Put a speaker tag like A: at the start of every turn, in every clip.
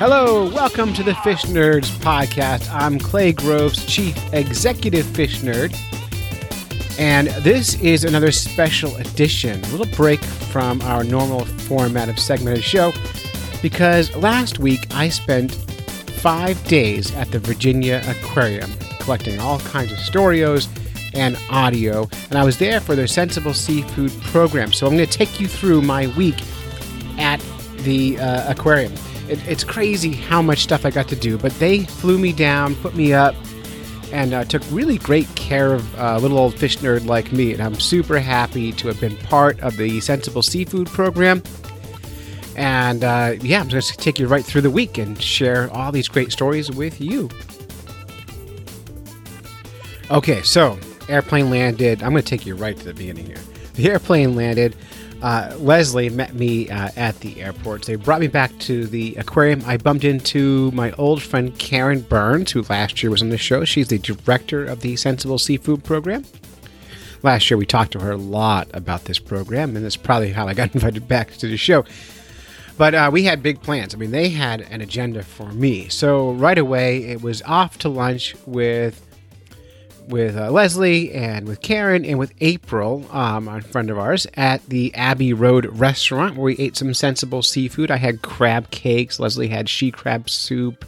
A: Hello, welcome to the Fish Nerds podcast. I'm Clay Groves, Chief Executive Fish Nerd. And this is another special edition, a little break from our normal format of segmented show, because last week I spent five days at the Virginia Aquarium collecting all kinds of storios and audio, and I was there for their Sensible Seafood program. So I'm going to take you through my week at the uh, aquarium. It, it's crazy how much stuff I got to do, but they flew me down, put me up, and uh, took really great care of a uh, little old fish nerd like me. And I'm super happy to have been part of the Sensible Seafood program. And uh, yeah, I'm just going to take you right through the week and share all these great stories with you. Okay, so airplane landed. I'm going to take you right to the beginning here. The airplane landed uh, Leslie met me uh, at the airport. They brought me back to the aquarium. I bumped into my old friend Karen Burns, who last year was on the show. She's the director of the Sensible Seafood program. Last year, we talked to her a lot about this program, and that's probably how I got invited back to the show. But uh, we had big plans. I mean, they had an agenda for me. So right away, it was off to lunch with with uh, Leslie and with Karen and with April, um, a friend of ours, at the Abbey Road restaurant where we ate some sensible seafood. I had crab cakes. Leslie had she crab soup.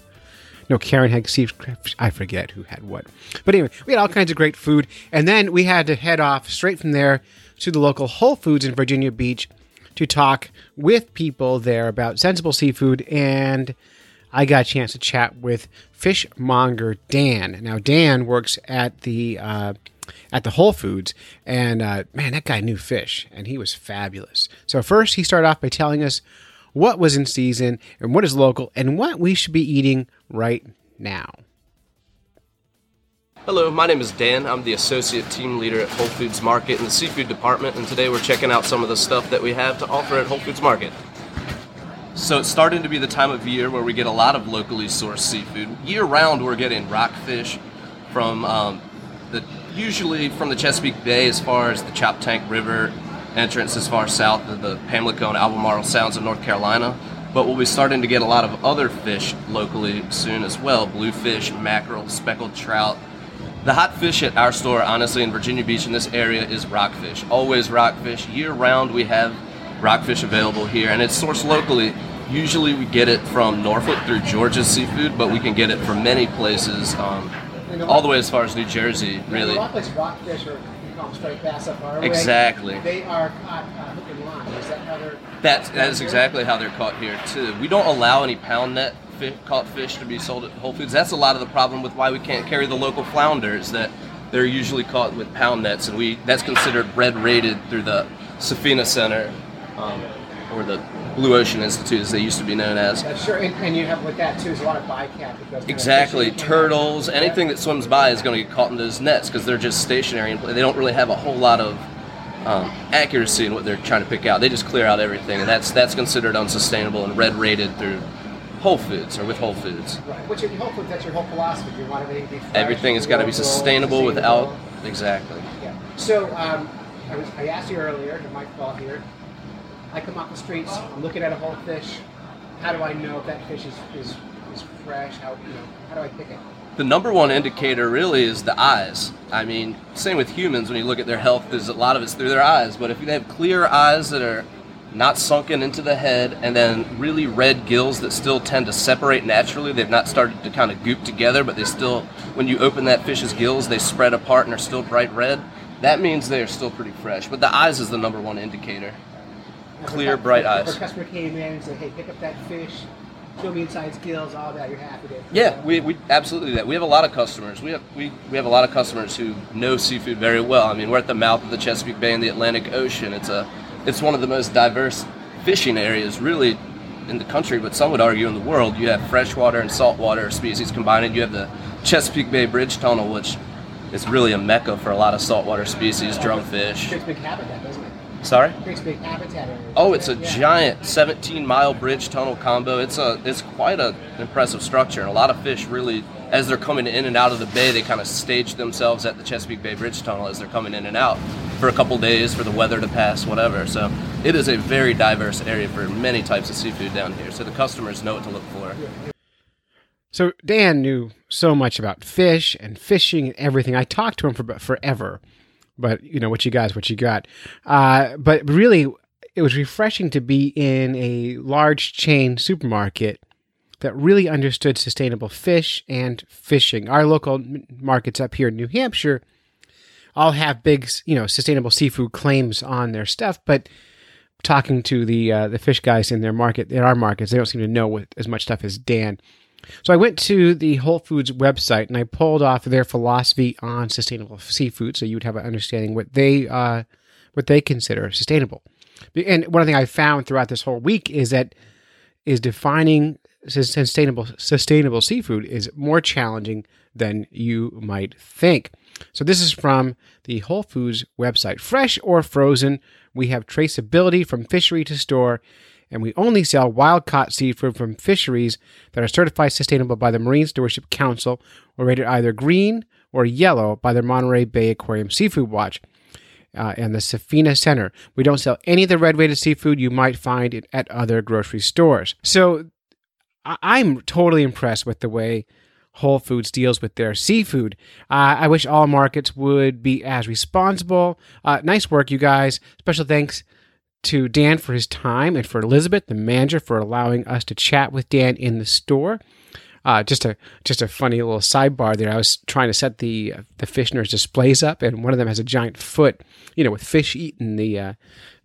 A: No, Karen had sea crab. I forget who had what. But anyway, we had all kinds of great food. And then we had to head off straight from there to the local Whole Foods in Virginia Beach to talk with people there about sensible seafood and I got a chance to chat with fishmonger Dan. Now Dan works at the uh, at the Whole Foods, and uh, man, that guy knew fish, and he was fabulous. So first, he started off by telling us what was in season and what is local, and what we should be eating right now.
B: Hello, my name is Dan. I'm the associate team leader at Whole Foods Market in the seafood department, and today we're checking out some of the stuff that we have to offer at Whole Foods Market. So it's starting to be the time of year where we get a lot of locally sourced seafood. Year round, we're getting rockfish from um, the usually from the Chesapeake Bay as far as the Choptank River entrance as far south of the Pamlico and Albemarle Sounds of North Carolina. But we'll be starting to get a lot of other fish locally soon as well bluefish, mackerel, speckled trout. The hot fish at our store, honestly, in Virginia Beach in this area is rockfish. Always rockfish. Year round, we have rockfish available here, and it's sourced locally. Usually we get it from Norfolk through Georgia Seafood, but we can get it from many places, um, all the way as far as New Jersey, really.
A: rockfish or striped bass up our
B: Exactly.
A: They are caught uh, hook and line. Is that how they're?
B: That's that is exactly how they're caught here too. We don't allow any pound net fish, caught fish to be sold at Whole Foods. That's a lot of the problem with why we can't carry the local flounders. That they're usually caught with pound nets, and we that's considered red rated through the Safina Center um, or the Blue Ocean Institute, as they used to be known as.
A: Sure, and, and, you have with that too is a lot of bycatch.
B: Exactly, turtles, anything that swims by is going to get caught in those nets because they're just stationary and they don't really have a whole lot of um, accuracy in what they're trying to pick out. They just clear out everything, and that's that's considered unsustainable and red rated through Whole Foods or with Whole Foods.
A: Right. Your Whole Foods? That's your whole philosophy. You want everything to be fresh,
B: Everything has got to be sustainable, without exactly.
A: Yeah. So um, I was I asked you earlier, my fault here. I come off the streets, I'm looking at a whole fish. How do I know if that fish is, is, is fresh? How you know? How do I pick it?
B: The number one indicator really is the eyes. I mean, same with humans. When you look at their health, there's a lot of it's through their eyes. But if they have clear eyes that are not sunken into the head, and then really red gills that still tend to separate naturally. They've not started to kind of goop together, but they still, when you open that fish's gills, they spread apart and are still bright red. That means they are still pretty fresh. But the eyes is the number one indicator clear, bright eyes.
A: A customer came in and said, "Hey, pick up that fish." Show me inside skills, all that. You're happy to.
B: Yeah, we, we absolutely that. We have a lot of customers. We have we, we have a lot of customers who know seafood very well. I mean, we're at the mouth of the Chesapeake Bay and the Atlantic Ocean. It's a it's one of the most diverse fishing areas, really, in the country. But some would argue in the world. You have freshwater and saltwater species combined. You have the Chesapeake Bay Bridge Tunnel, which is really a mecca for a lot of saltwater species, drumfish.
A: Big habitat?
B: Sorry?
A: big habitat.
B: Oh, it's a giant 17 mile bridge tunnel combo. It's a it's quite an impressive structure, and a lot of fish really, as they're coming in and out of the bay, they kind of stage themselves at the Chesapeake Bay Bridge Tunnel as they're coming in and out. for a couple days for the weather to pass, whatever. So it is a very diverse area for many types of seafood down here. So the customers know what to look for.
A: So Dan knew so much about fish and fishing and everything. I talked to him for forever, but you know what you is what you got. Uh, but really, it was refreshing to be in a large chain supermarket that really understood sustainable fish and fishing. Our local markets up here in New Hampshire all have big, you know, sustainable seafood claims on their stuff, but talking to the uh, the fish guys in their market, in our markets, they don't seem to know what, as much stuff as Dan. So I went to the Whole Foods website and I pulled off their philosophy on sustainable seafood, so you would have an understanding what they uh, what they consider sustainable. And one thing I found throughout this whole week is that is defining sustainable sustainable seafood is more challenging than you might think. So this is from the Whole Foods website. Fresh or frozen, we have traceability from fishery to store, and we only sell wild caught seafood from fisheries that are certified sustainable by the Marine Stewardship Council or rated either green or yellow by the Monterey Bay Aquarium Seafood Watch. Uh, and the Safina Center. We don't sell any of the red weighted seafood you might find at other grocery stores. So I'm totally impressed with the way Whole Foods deals with their seafood. Uh, I wish all markets would be as responsible. Uh, nice work, you guys. Special thanks to Dan for his time and for Elizabeth, the manager, for allowing us to chat with Dan in the store. Uh, just a just a funny little sidebar there. I was trying to set the the Fish Nerds displays up, and one of them has a giant foot, you know, with fish eating the uh,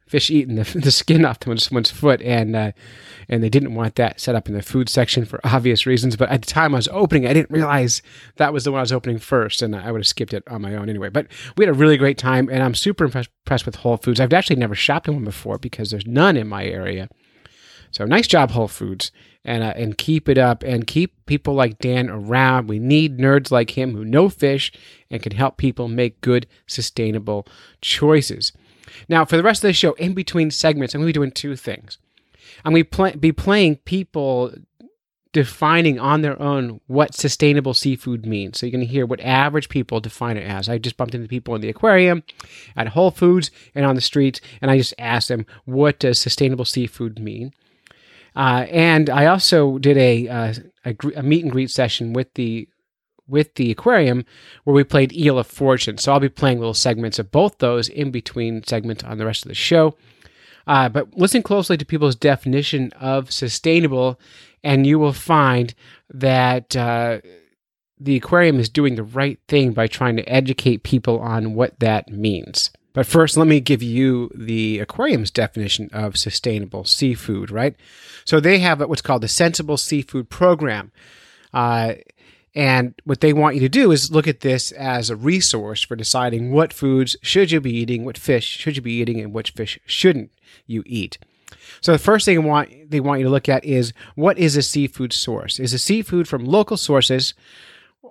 A: fish eating the, the skin off one's, one's foot, and uh, and they didn't want that set up in the food section for obvious reasons. But at the time I was opening, I didn't realize that was the one I was opening first, and I would have skipped it on my own anyway. But we had a really great time, and I'm super impressed with Whole Foods. I've actually never shopped in one before because there's none in my area. So nice job, Whole Foods, and uh, and keep it up, and keep people like Dan around. We need nerds like him who know fish and can help people make good, sustainable choices. Now, for the rest of the show, in between segments, I'm going to be doing two things. I'm going to be playing people defining on their own what sustainable seafood means. So you're going to hear what average people define it as. I just bumped into people in the aquarium, at Whole Foods, and on the streets, and I just asked them, what does sustainable seafood mean? Uh, and I also did a, uh, a, a meet and greet session with the with the aquarium where we played Eel of Fortune. So I'll be playing little segments of both those in between segments on the rest of the show. Uh, but listen closely to people's definition of sustainable, and you will find that uh, the aquarium is doing the right thing by trying to educate people on what that means. But first, let me give you the aquarium's definition of sustainable seafood, right? So they have what's called the Sensible Seafood Program. Uh, and what they want you to do is look at this as a resource for deciding what foods should you be eating, what fish should you be eating, and which fish shouldn't you eat. So the first thing they want, they want you to look at is what is a seafood source? Is a seafood from local sources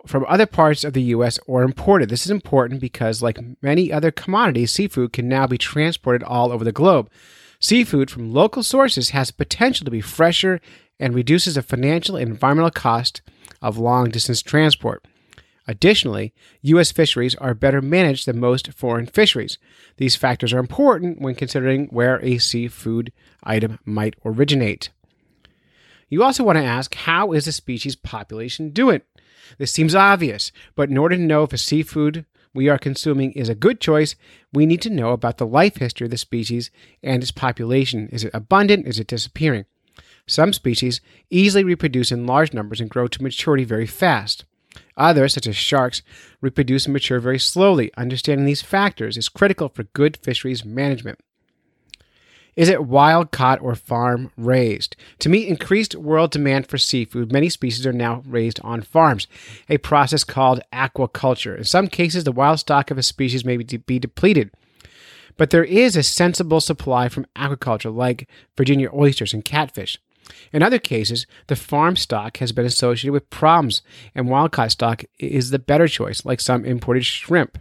A: from other parts of the U.S. or imported? This is important because, like many other commodities, seafood can now be transported all over the globe. Seafood from local sources has potential to be fresher and reduces the financial and environmental cost of long distance transport. Additionally, U.S. fisheries are better managed than most foreign fisheries. These factors are important when considering where a seafood item might originate. You also want to ask how is the species population doing? This seems obvious, but in order to know if a seafood we are consuming is a good choice, we need to know about the life history of the species and its population. Is it abundant? Is it disappearing? Some species easily reproduce in large numbers and grow to maturity very fast. Others, such as sharks, reproduce and mature very slowly. Understanding these factors is critical for good fisheries management. Is it wild caught or farm raised? To meet increased world demand for seafood, many species are now raised on farms, a process called aquaculture. In some cases, the wild stock of a species may be depleted, but there is a sensible supply from aquaculture, like Virginia oysters and catfish. In other cases, the farm stock has been associated with problems, and wild caught stock is the better choice, like some imported shrimp.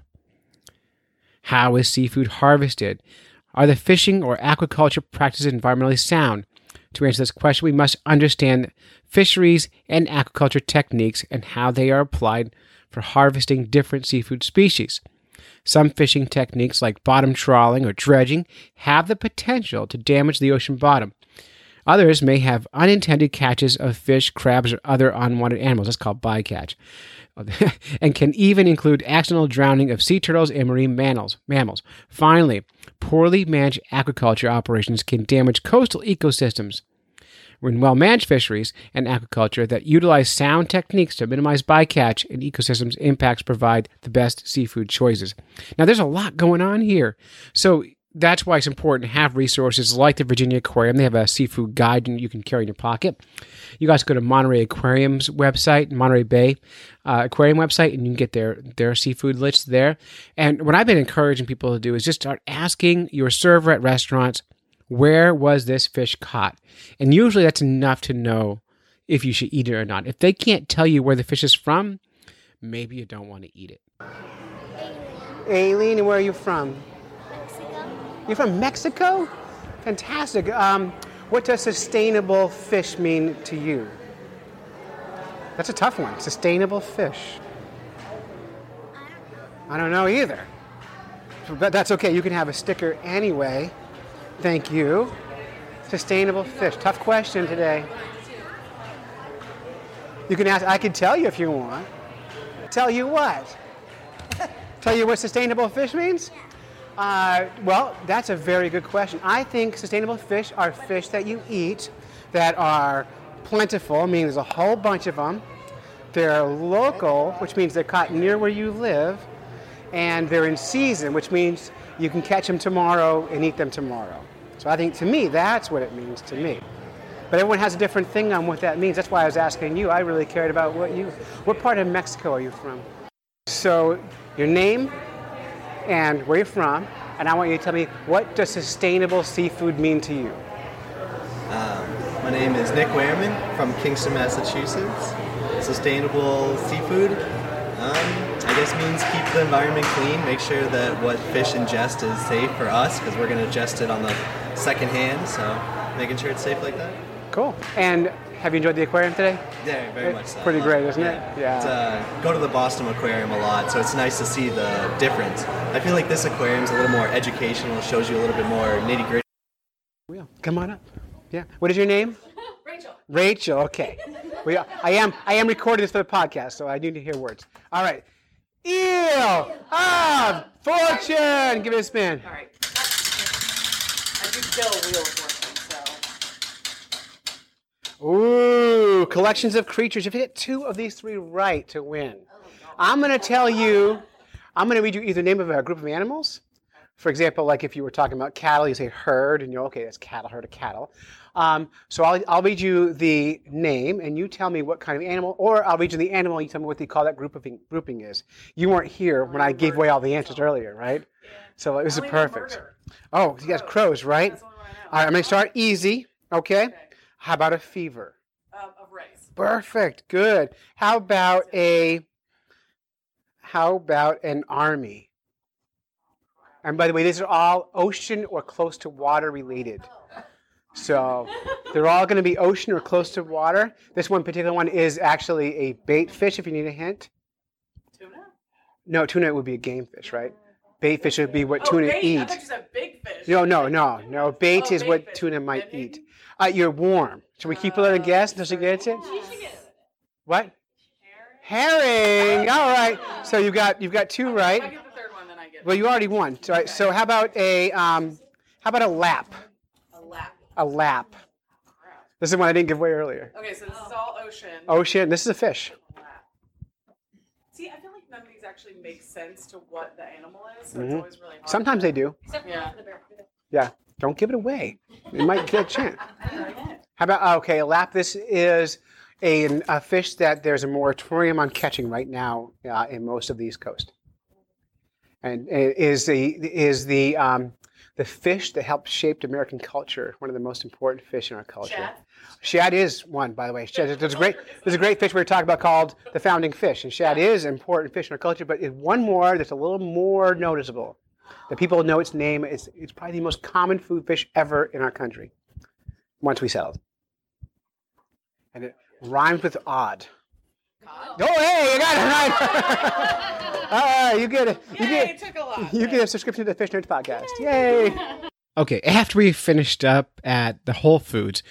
A: How is seafood harvested? Are the fishing or aquaculture practices environmentally sound? To answer this question, we must understand fisheries and aquaculture techniques and how they are applied for harvesting different seafood species. Some fishing techniques, like bottom trawling or dredging, have the potential to damage the ocean bottom. Others may have unintended catches of fish, crabs, or other unwanted animals. That's called bycatch. and can even include accidental drowning of sea turtles and marine mammals. mammals. Finally, poorly managed aquaculture operations can damage coastal ecosystems. When well managed fisheries and aquaculture that utilize sound techniques to minimize bycatch and ecosystems impacts provide the best seafood choices. Now, there's a lot going on here. So, that's why it's important to have resources like the Virginia Aquarium. They have a seafood guide you can carry in your pocket. You guys go to Monterey Aquarium's website, Monterey Bay uh, Aquarium website, and you can get their their seafood list there. And what I've been encouraging people to do is just start asking your server at restaurants, where was this fish caught? And usually that's enough to know if you should eat it or not. If they can't tell you where the fish is from, maybe you don't want to eat it. Aileen, where are you from? You're from Mexico? Fantastic. Um, what does sustainable fish mean to you? That's a tough one. Sustainable fish. I don't know either. But that's okay. You can have a sticker anyway. Thank you. Sustainable fish. Tough question today. You can ask, I can tell you if you want. Tell you what? tell you what sustainable fish means? Uh, well, that's a very good question. I think sustainable fish are fish that you eat that are plentiful, meaning there's a whole bunch of them. They're local, which means they're caught near where you live, and they're in season, which means you can catch them tomorrow and eat them tomorrow. So I think to me, that's what it means to me. But everyone has a different thing on what that means. That's why I was asking you. I really cared about what you. What part of Mexico are you from? So your name, and where you're from, and I want you to tell me what does sustainable seafood mean to you?
C: Um, my name is Nick Wehrman from Kingston, Massachusetts. Sustainable seafood, um, I guess means keep the environment clean, make sure that what fish ingest is safe for us because we're going to ingest it on the second hand, so making sure it's safe like that.
A: Cool. And have you enjoyed the aquarium today?
C: Yeah, very much so.
A: Pretty great, isn't
C: yeah.
A: it? Yeah.
C: It's, uh, go to the Boston Aquarium a lot, so it's nice to see the difference. I feel like this aquarium's a little more educational, shows you a little bit more nitty gritty.
A: Well, come on up. Yeah. What is your name?
D: Rachel.
A: Rachel. Okay. We, I am I am recording this for the podcast, so I need to hear words. All right. Eel of fortune. Give it a spin.
D: All right. I do kill wheel of fortune, so.
A: Ooh, collections of creatures. If you get two of these three right to win, I'm going to tell you, I'm going to read you either name of a group of animals. For example, like if you were talking about cattle, you say herd, and you're okay, that's cattle, herd of cattle. Um, so I'll, I'll read you the name, and you tell me what kind of animal, or I'll read you the animal, and you tell me what they call that group of grouping is. You weren't here when I gave away all the answers earlier, right? So is
D: Only
A: perfect. Oh, you got crows, right?
D: That's the only one I know.
A: All right, I'm going to start easy, okay?
D: Okay.
A: How about a fever?
D: Um, of race.
A: Perfect. Good. How about a how about an army? And by the way, these are all ocean or close to water related. So they're all going to be ocean or close to water. This one particular one is actually a bait fish, if you need a hint.
D: Tuna?
A: No, tuna would be a game fish, right? Bait fish would be what
D: oh,
A: tuna
D: bait. I
A: eat.
D: thought you said big fish.
A: No, no, no, no. Bait
D: Oh,
A: is
D: bait
A: what
D: fish.
A: tuna might eat.
D: Maybe-
A: Uh, you're warm. Should we keep it a guess until she gets it?
D: She should get it.
A: What? Herring. All right. So you've got you've got two
D: If I
A: right.
D: get the third one, then I get
A: Well, you already won. So, so how about a um, how about a lap?
D: a lap.
A: A lap.
D: Crap.
A: This is one I didn't give away earlier.
D: Okay, so this is all ocean.
A: Ocean. This is a fish.
D: See, I feel like none of these actually make sense to what the animal is, so it's
A: Mhm.
D: always really hard.
A: Sometimes they do.
D: Yeah.
A: Yeah. Don't give it away. It might get a chance. How about okay? A lap. This is a, a fish that there's a moratorium on catching right now uh, in most of the East Coast, and it is the is the um, the fish that helped shape American culture. One of the most important fish in our culture.
D: Shad?
A: Shad is one, by the way. Shad, there's a great there's a great fish we were talking about called the founding fish, and shad is an important fish in our culture. But it's one more that's a little more noticeable. That people know its name. It's it's probably the most common food fish ever in our country. Once we settled, and it rhymes with odd.
D: Cod?
A: Oh, hey, you got it right. Ah, you get it. You
D: Yay,
A: get
D: it took a lot.
A: you get a subscription to the Fish Nerds podcast. Yay! okay, after we finished up at the Whole Foods,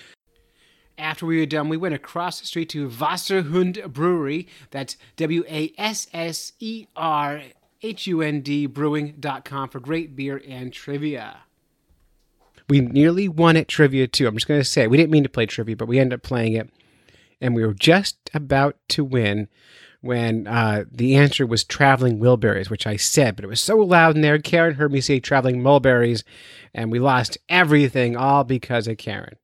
A: after we were done, we went across the street to Wasserhund Brewery. That's W A S S E R H U N D brewing.com for great beer and trivia. We nearly won at trivia too. I'm just going to say, we didn't mean to play trivia, but we ended up playing it. And we were just about to win when uh, the answer was traveling Wilburys, which I said, but it was so loud in there. Karen heard me say traveling mulberries, and we lost everything all because of Karen.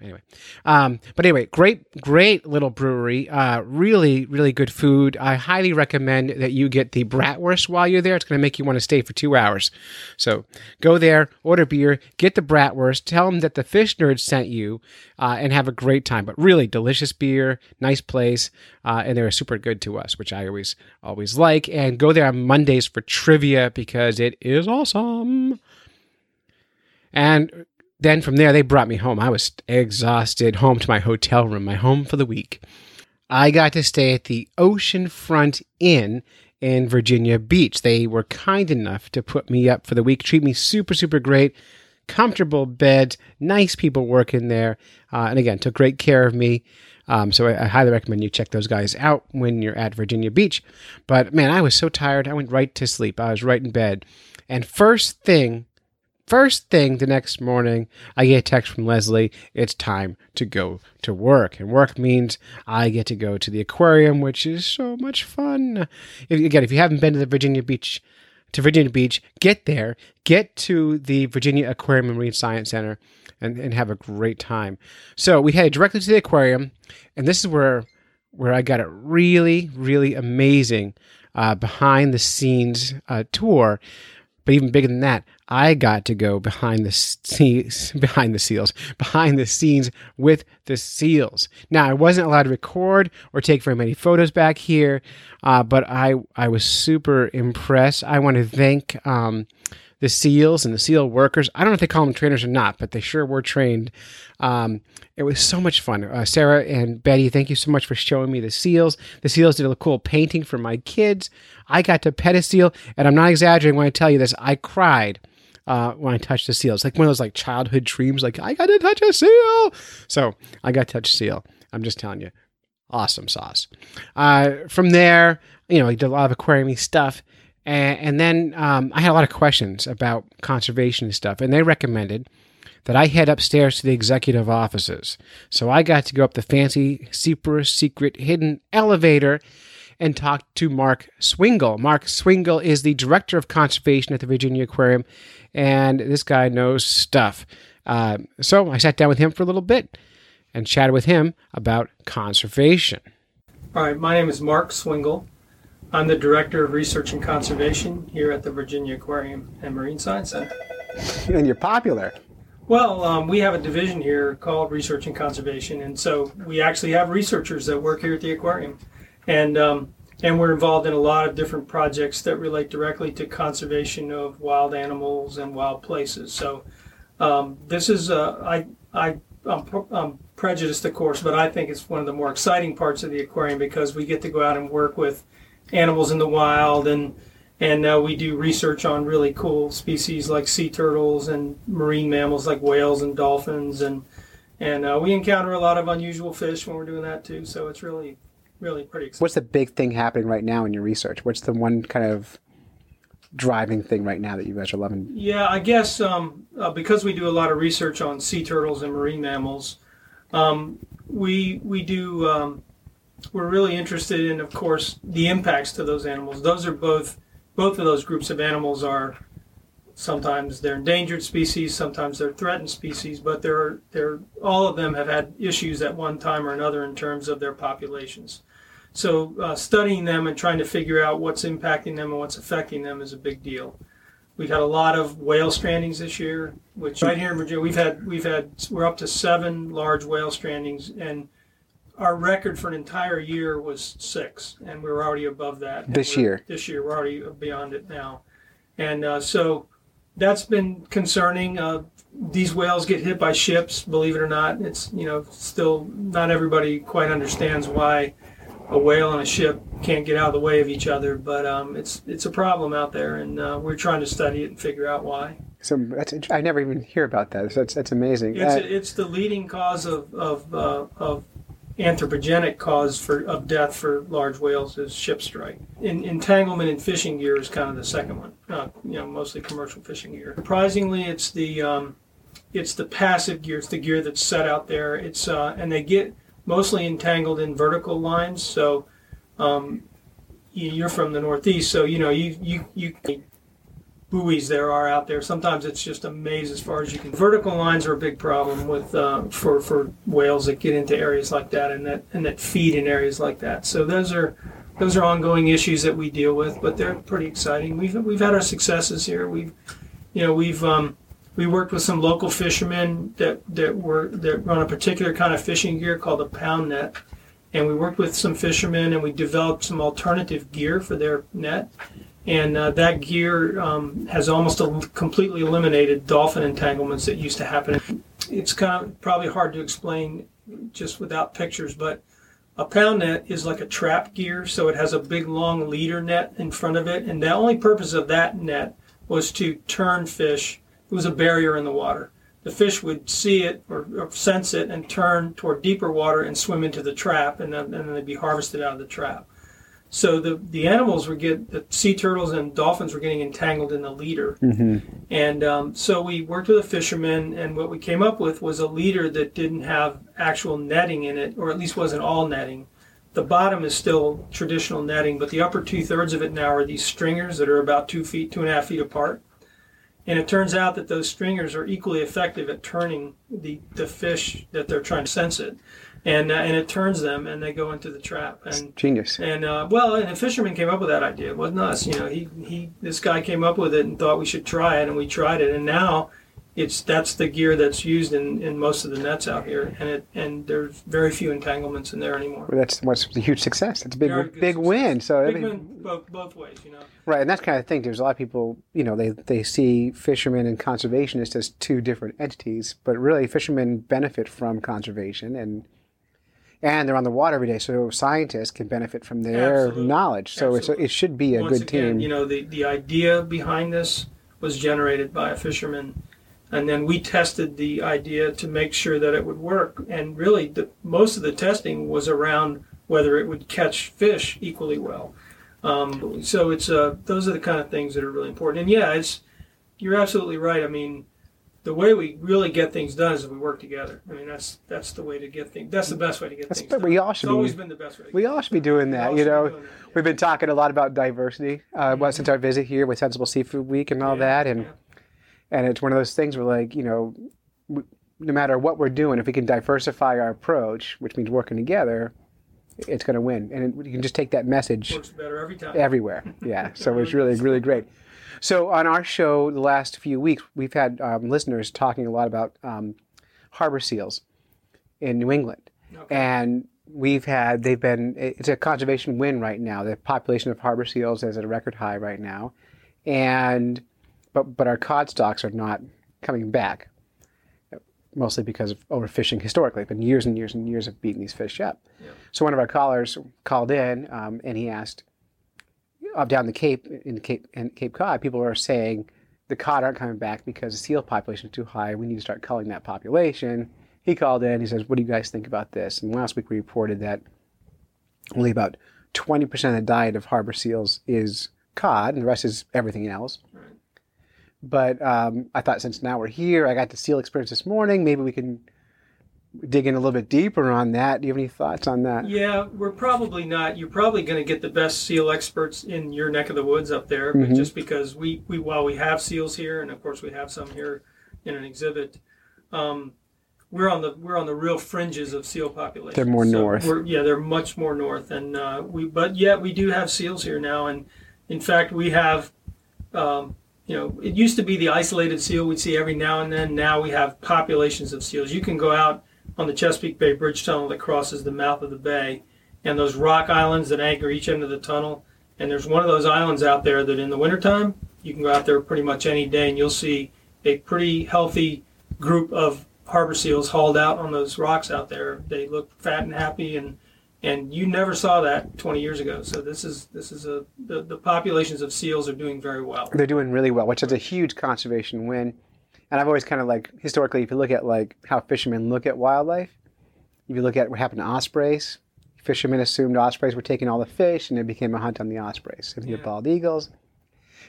A: Anyway, um, but anyway, great, great little brewery. Uh, really, really good food. I highly recommend that you get the bratwurst while you're there. It's going to make you want to stay for two hours. So go there, order beer, get the bratwurst, tell them that the fish nerds sent you, uh, and have a great time. But really delicious beer, nice place, uh, and they're super good to us, which I always, always like. And go there on Mondays for trivia because it is awesome. And then from there, they brought me home. I was exhausted, home to my hotel room, my home for the week. I got to stay at the Oceanfront Inn in Virginia Beach. They were kind enough to put me up for the week, treat me super, super great. Comfortable beds, nice people working there, uh, and again, took great care of me. Um, so I, I highly recommend you check those guys out when you're at Virginia Beach. But man, I was so tired, I went right to sleep. I was right in bed. And first thing First thing the next morning, I get a text from Leslie. It's time to go to work. And work means I get to go to the aquarium, which is so much fun. If, again, if you haven't been to the Virginia Beach, to Virginia Beach, get there, get to the Virginia Aquarium and Marine Science Center, and, and have a great time. So we headed directly to the aquarium, and this is where where I got a really, really amazing uh, behind the scenes uh, tour. But even bigger than that, I got to go behind the scenes, behind the seals, behind the scenes with the seals. Now, I wasn't allowed to record or take very many photos back here, uh, but I I was super impressed. I want to thank um, the seals and the seal workers. I don't know if they call them trainers or not, but they sure were trained. Um, it was so much fun. Uh, Sarah and Betty, thank you so much for showing me the seals. The seals did a cool painting for my kids. I got to pet a seal, and I'm not exaggerating when I tell you this. I cried uh, when I touched the seal. It's like one of those like childhood dreams, like I got to touch a seal. So I got to touch seal. I'm just telling you, awesome sauce. Uh, from there, you know, I did a lot of aquarium stuff. And, and then um, I had a lot of questions about conservation and stuff, and they recommended that I head upstairs to the executive offices. So I got to go up the fancy, super secret hidden elevator and talk to Mark Swingle. Mark Swingle is the director of conservation at the Virginia Aquarium, and this guy knows stuff. Uh, so I sat down with him for a little bit and chatted with him about conservation.
E: All right, my name is Mark Swingle. I'm the Director of Research and Conservation here at the Virginia Aquarium and Marine Science Center.
A: And you're popular.
E: Well, um, we have a division here called Research and Conservation, and so we actually have researchers that work here at the aquarium, and um, and we're involved in a lot of different projects that relate directly to conservation of wild animals and wild places. So um, this is uh, I I I'm, pre- I'm prejudiced, of course, but I think it's one of the more exciting parts of the aquarium because we get to go out and work with animals in the wild and and uh, we do research on really cool species like sea turtles and marine mammals like whales and dolphins and and uh, we encounter a lot of unusual fish when we're doing that too so it's really really pretty exciting
A: What's the big thing happening right now in your research? What's the one kind of driving thing right now that you guys are loving?
E: Yeah, I guess um, uh, because we do a lot of research on sea turtles and marine mammals, um, we we do um, we're really interested in, of course, the impacts to those animals. Those are both both of those groups of animals are sometimes they're endangered species, sometimes they're threatened species, but they're they're all of them have had issues at one time or another in terms of their populations. So uh, studying them and trying to figure out what's impacting them and what's affecting them is a big deal. We've had a lot of whale strandings this year, which right here in Virginia we've had we've had we're up to seven large whale strandings, and our record for an entire year was six, and we were already above that.
A: This year.
E: This year we're already beyond it now, and uh, so that's been concerning. Uh, these whales get hit by ships. Believe it or not, it's you know still not everybody quite understands why a whale and a ship can't get out of the way of each other. But um, it's it's a problem out there, and uh, we're trying to study it and figure out why.
A: So that's I never even hear about that. So that's that's amazing.
E: It's,
A: Uh,
E: it's the leading cause of of, uh, of anthropogenic cause for of death for large whales is ship strike. In, entanglement in fishing gear is kind of the second one. Uh, you know, mostly commercial fishing gear. Surprisingly, it's the um, it's the passive gear. It's the gear that's set out there. It's uh, and they get mostly entangled in vertical lines. So um, you- you're from the Northeast, so you know you you you buoys there are out there. Sometimes it's just a maze as far as you can. Vertical lines are a big problem with uh, for for whales that get into areas like that and that and that feed in areas like that. So those are those are ongoing issues that we deal with, but they're pretty exciting. We've we've had our successes here. We've you know we've um, we worked with some local fishermen that that were that run a particular kind of fishing gear called a pound net. And we worked with some fishermen, and we developed some alternative gear for their net and uh, that gear um, has almost el- completely eliminated dolphin entanglements that used to happen. It's kind of probably hard to explain just without pictures, but a pound net is like a trap gear, so it has a big long leader net in front of it, and the only purpose of that net was to turn fish. It was a barrier in the water. The fish would see it or, or sense it and turn toward deeper water and swim into the trap, and then, and then they'd be harvested out of the trap. So the the animals were get the sea turtles and dolphins were getting entangled in the leader, and um, so we worked with a fisherman, and what we came up with was a leader that didn't have actual netting in it, or at least wasn't all netting. The bottom is still traditional netting, but the upper two thirds of it now are these stringers that are about two feet, two and a half feet apart. And it turns out that those stringers are equally effective at turning the, the fish that they're trying to sense it. And, uh, and it turns them and they go into the trap. And
A: genius.
E: and uh, well, and a fisherman came up with that idea. It wasn't us. You know, he, he this guy came up with it and thought we should try it, and we tried it, and now it's that's the gear that's used in, in most of the nets out here, and it and there's very few entanglements in there anymore.
A: Well, that's what's a huge success. It's a big big
E: success.
A: win. So I mean,
E: win both, both ways, you know.
A: Right, and that's kind of thing. There's a lot of people, you know, they, they see fishermen and conservationists as two different entities, but really fishermen benefit from conservation and and they're on the water every day, so scientists can benefit from their
E: Absolutely.
A: knowledge. So it should be a
E: Once
A: good
E: again,
A: team.
E: You know, the, the idea behind this was generated by a fisherman. And then we tested the idea to make sure that it would work. And really, the, most of the testing was around whether it would catch fish equally well. Um, so it's uh, those are the kind of things that are really important. And yeah, it's you're absolutely right. I mean, the way we really get things done is if we work together. I mean, that's that's the way to get things. That's the best way to get
A: That's-
E: things
A: but
E: done.
A: we all
E: it's
A: should
E: always been the best way. To
A: we
E: get
A: all should be doing
E: We
A: that,
E: all
A: you
E: should be
A: know.
E: doing that, yeah.
A: We've been talking a lot about diversity uh, well, since our visit here with Sensible Seafood Week and all
E: Yeah,
A: that, and
E: yeah.
A: and it's one of those things where like you know, w- no matter what we're doing, if we can diversify our approach, which means working together, it's going to win, and it, you can just take that message
E: works better every time.
A: everywhere. Yeah, so it's really really great. So on our show the last few weeks, we've had um, listeners talking a lot about um, harbor seals in New England,
E: Okay.
A: and we've had they've been it's a conservation win right now. The population of harbor seals is at a record high right now, and but but our cod stocks are not coming back. Mostly because of overfishing historically. It's been years and years and years of beating these fish up. So one of our callers called in um, and he asked, up down the Cape in Cape in Cape Cod, people are saying the cod aren't coming back because the seal population is too high. We need to start culling that population. He called in. He says, "What do you guys think about this?" And last week we reported that only about 20% of the diet of harbor seals is cod, and the rest is everything else. But um, I thought since now we're here, I got the seal experience this morning. Maybe we can dig in a little bit deeper on that. Do you have any thoughts on that?
E: Yeah, we're probably not. You're probably going to get the best seal experts in your neck of the woods up there, but
A: Mm-hmm.
E: just because we, we while we have seals here, and of course we have some here in an exhibit, um, we're on the we're on the real fringes of seal population.
A: They're more north.
E: We're, yeah, they're much more north, and uh, we but yet we do have seals here now, and in fact we have. Um, you know, it used to be the isolated seal we'd see every now and then. Now we have populations of seals. You can go out on the Chesapeake Bay Bridge Tunnel that crosses the mouth of the bay, and those rock islands that anchor each end of the tunnel. And there's one of those islands out there that in the wintertime, you can go out there pretty much any day and you'll see a pretty healthy group of harbor seals hauled out on those rocks out there. They look fat and happy and and you never saw that 20 years ago. So this is this is a the, the populations of seals are doing very well.
A: They're doing really well, which is a huge conservation win. And I've always kind of like historically, if you look at like how fishermen look at wildlife, if you look at what happened to ospreys, fishermen assumed ospreys were taking all the fish, and it became a hunt on the ospreys. And you
E: Yeah.
A: have bald eagles.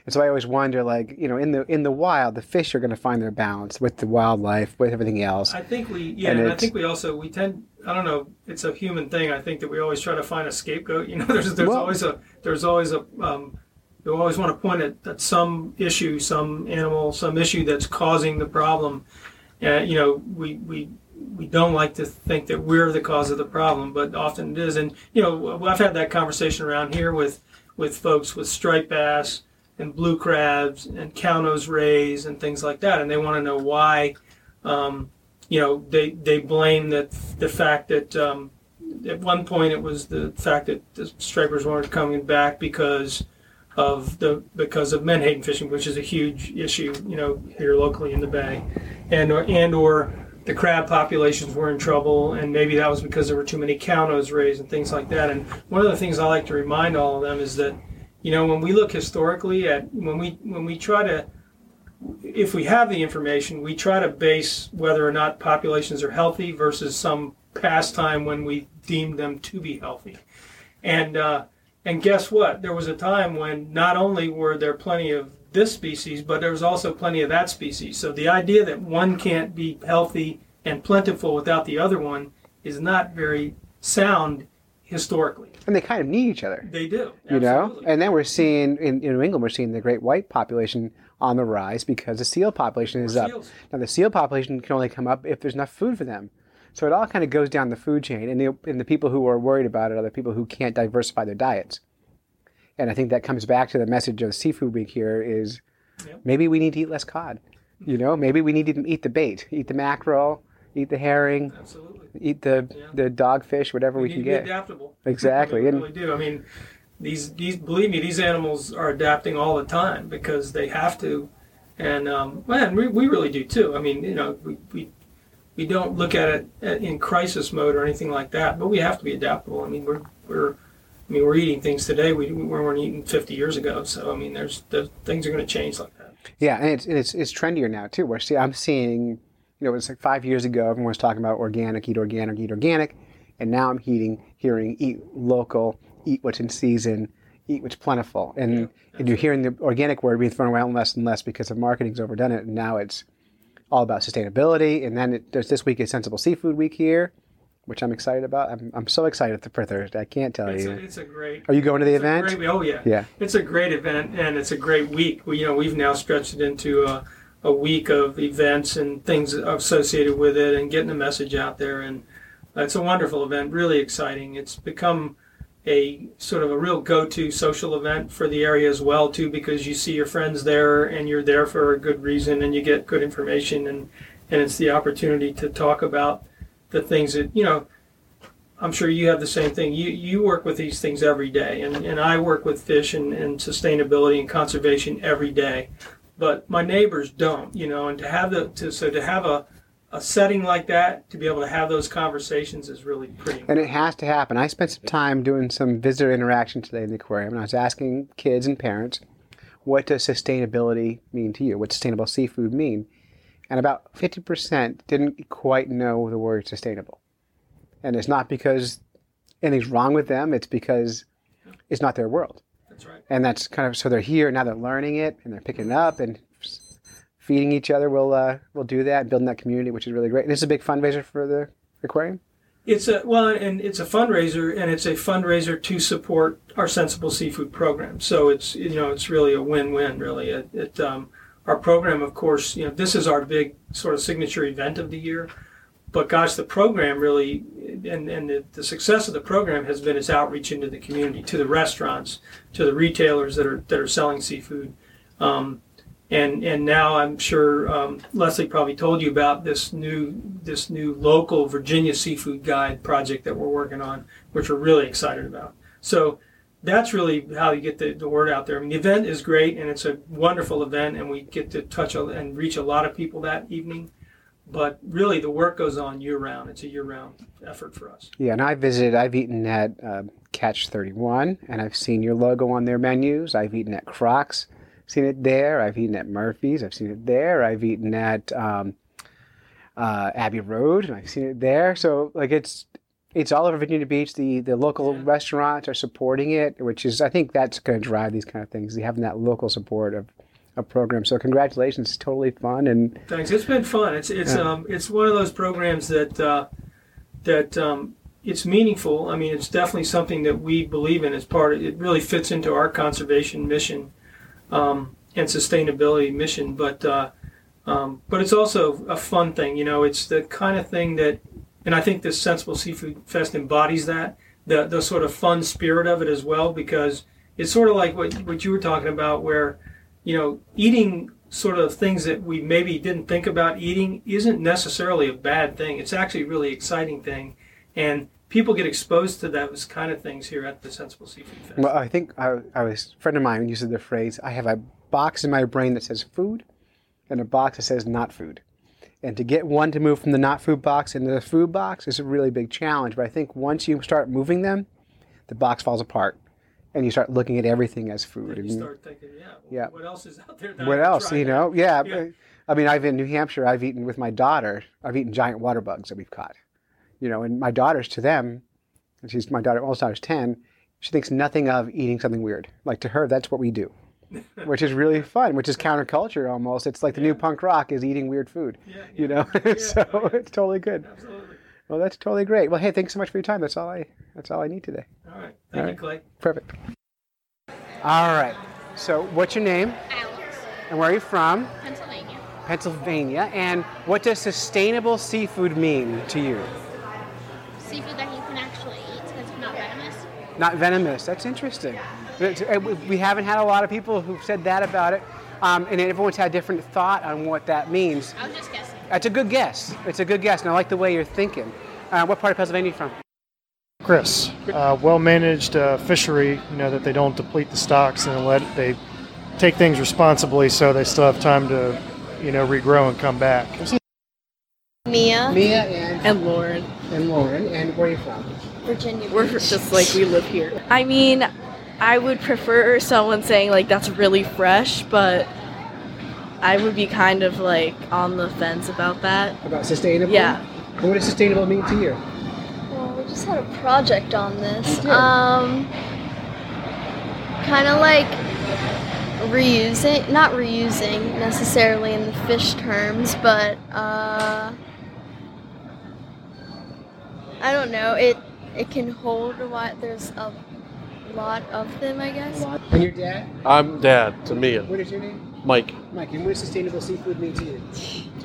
A: And so I always wonder, like you know, in the in the wild, the fish are going to find their balance with the wildlife, with everything else.
E: I think we yeah,
A: And
E: and, I think we also we tend I don't know it's a human thing. I think that we always try to find a scapegoat. You know, there's there's
A: Well-
E: always a there's always a um, you always want to point at, at some issue, some animal, some issue that's causing the problem. And you know, we we we don't like to think that we're the cause of the problem, but often it is. And you know, I've had that conversation around here with with folks with striped bass and blue crabs and cownose rays and things like that, and they want to know why. Um, you know, they they blame that the fact that um, at one point it was the fact that the stripers weren't coming back because of the because of menhaden fishing, which is a huge issue, you know, here locally in the bay, and or and or the crab populations were in trouble, and maybe that was because there were too many cownose rays and things like that. And one of the things I like to remind all of them is that, you know, when we look historically at when we when we try to if we have the information, we try to base whether or not populations are healthy versus some past time when we deemed them to be healthy. And uh, and guess what? There was a time when not only were there plenty of this species, but there was also plenty of that species. So the idea that one can't be healthy and plentiful without the other one is not very sound historically.
A: and they kind of need each other.
E: They do.
A: you know and then we're seeing in, in new england we're seeing the great white population on the rise because the seal population is up
E: seals.
A: now the seal population can only come up if there's enough food for them so it all kind of goes down the food chain and the, and the people who are worried about it are the people who can't diversify their diets and i think that comes back to the message of seafood week here is
E: Yep.
A: maybe we need to eat less cod you know maybe we need to eat the bait eat the mackerel eat the herring
E: Absolutely.
A: eat the
E: Yeah.
A: the dogfish whatever we,
E: we
A: can get
E: be adaptable.
A: Exactly,
E: We
A: and-
E: really do. I mean, these these believe me, these animals are adapting all the time because they have to, and um, man, we, we really do too. I mean, you know, we, we we don't look at it in crisis mode or anything like that, but we have to be adaptable. I mean, we're we're I mean, we're eating things today we, we weren't eating 50 years ago. So I mean, there's the things are going to change like that.
A: Yeah, and it's it's, it's trendier now too. Where see, I'm seeing, you know, it's like five years ago, everyone was talking about organic, eat organic, eat organic, and now I'm hearing, hearing, eat local, eat what's in season, eat what's plentiful, and and you're hearing the organic word being thrown around less and less because of marketing's overdone it, and now it's all about sustainability. And then it, there's this week is Sensible Seafood Week here, which I'm excited about. I'm, I'm so excited for Thursday. I can't tell
E: It's
A: you.
E: a, it's a great.
A: Are you going to the event?
E: great- oh yeah,
A: Yeah.
E: It's a great event and it's a great week. We, you know, we've now stretched it into a, a week of events and things associated with it, and getting the message out there. And it's a wonderful event, really exciting. It's become a sort of a real go-to social event for the area as well, too, because you see your friends there and you're there for a good reason, and you get good information, and and it's the opportunity to talk about the things that you know. I'm sure you have the same thing. You you work with these things every day, and, and I work with fish and, and sustainability and conservation every day. But my neighbors don't, you know, and to have the to so to have a, a setting like that, to be able to have those conversations is really pretty.
A: And it has to happen. I spent some time doing some visitor interaction today in the aquarium, and I was asking kids and parents, what does sustainability mean to you? What does sustainable seafood mean? And about 50% didn't quite know the word sustainable. And it's not because anything's wrong with them, it's because it's not their world.
E: That's right.
A: And that's kind of so they're here now they're learning it and they're picking it up and feeding each other will uh, will do that building that community, which is really great. And is a big fundraiser for the aquarium.
E: It's a well, and it's a fundraiser, and it's a fundraiser to support our sensible seafood program. So it's you know it's really a win-win. Really, it, it um, our program, of course, you know this is our big sort of signature event of the year. But gosh, the program really, and and the, the success of the program has been its outreach into the community, to the restaurants, to the retailers that are that are selling seafood. Um, and and now I'm sure um, Leslie probably told you about this new this new local Virginia seafood guide project that we're working on, which we're really excited about. So that's really how you get the, the word out there. I mean, the event is great and it's a wonderful event, and we get to touch a, and reach a lot of people that evening. but really the work goes on year round. It's a year round effort for us.
A: Yeah, and I visited. I've eaten at um, Catch Thirty One, and I've seen your logo on their menus. I've eaten at Crocs, seen it there. I've eaten at Murphy's. I've seen it there. I've eaten at um, uh, Abbey Road, and I've seen it there. So like it's it's all over Virginia Beach. The the local
E: Yeah.
A: restaurants are supporting it, which is I think that's going to drive these kind of things. Having that local support of a program. So congratulations, it's totally fun and
E: Thanks. It's been fun. It's it's
A: Yeah.
E: um it's one of those programs that uh, that um, it's meaningful. I mean, it's definitely something that we believe in as part of. It really fits into our conservation mission um, and sustainability mission. But uh, um, but it's also a fun thing. You know, it's the kind of thing that, and I think this Sensible Seafood Fest embodies that the the sort of fun spirit of it as well because it's sort of like what what you were talking about where you know, eating sort of things that we maybe didn't think about eating isn't necessarily a bad thing. It's actually a really exciting thing, and people get exposed to those kind of things here at the Sensible Seafood Fest.
A: Well, I think I, I was a friend of mine used the phrase, I have a box in my brain that says food and a box that says not food. And to get one to move from the not food box into the food box is a really big challenge. But I think once you start moving them, the box falls apart and you start looking at everything as food.
E: And you start thinking, yeah, well,
A: Yeah.
E: what else is out there? That
A: what else, you know? Yeah.
E: Yeah.
A: I mean, I've in New Hampshire, I've eaten with my daughter, I've eaten giant water bugs that we've caught. You know, and my daughter's to them, and she's my daughter, oldest daughter's 10, she thinks nothing of eating something weird. Like to her, that's what we do, which is really fun, which is counterculture almost. It's like the new punk rock is eating weird food,
E: Yeah,
A: you know? so
E: oh, yeah.
A: it's totally good.
E: Absolutely.
A: Well, that's totally great. Well, hey, thanks so much for your time. That's all I, that's all I need today.
E: All right. Thank
A: All
E: you. Clay.
A: Perfect. All right. So, what's your name
F: Alex,
A: and where are you from?
F: Pennsylvania.
A: Pennsylvania. And what does sustainable seafood mean to you?
F: Seafood that you can actually eat that's not venomous.
A: Not venomous. That's interesting. It's- we- We haven't had a lot of people who've said that about it, um, and everyone's had different thought on what that means.
F: I was just guessing.
A: That's a good guess. It's a good guess, and I like the way you're thinking. Uh, what part of Pennsylvania are you from?
G: Chris, uh, well-managed uh, fishery. You know that they don't deplete the stocks and let they take things responsibly, so they still have time to, you know, regrow and come back.
H: Mia,
A: Mia and,
I: And Lauren,
A: and Lauren. And where are you from?
H: Virginia.
I: we're
H: Beach.
I: just like we live here. I mean, I would prefer someone saying like that's really fresh, but I would be kind of like on the fence about that.
A: About sustainable?
I: Yeah.
A: What does sustainable mean to you?
H: Well, we just had a project on this. Um, kind of like reusing, not reusing necessarily in the fish terms, but uh, I don't know. It it can hold a lot. There's a lot of them, I guess.
A: And your dad?
J: I'm dad to Mia.
A: What is your name?
J: Mike,
A: Mike. And what does sustainable seafood mean to you?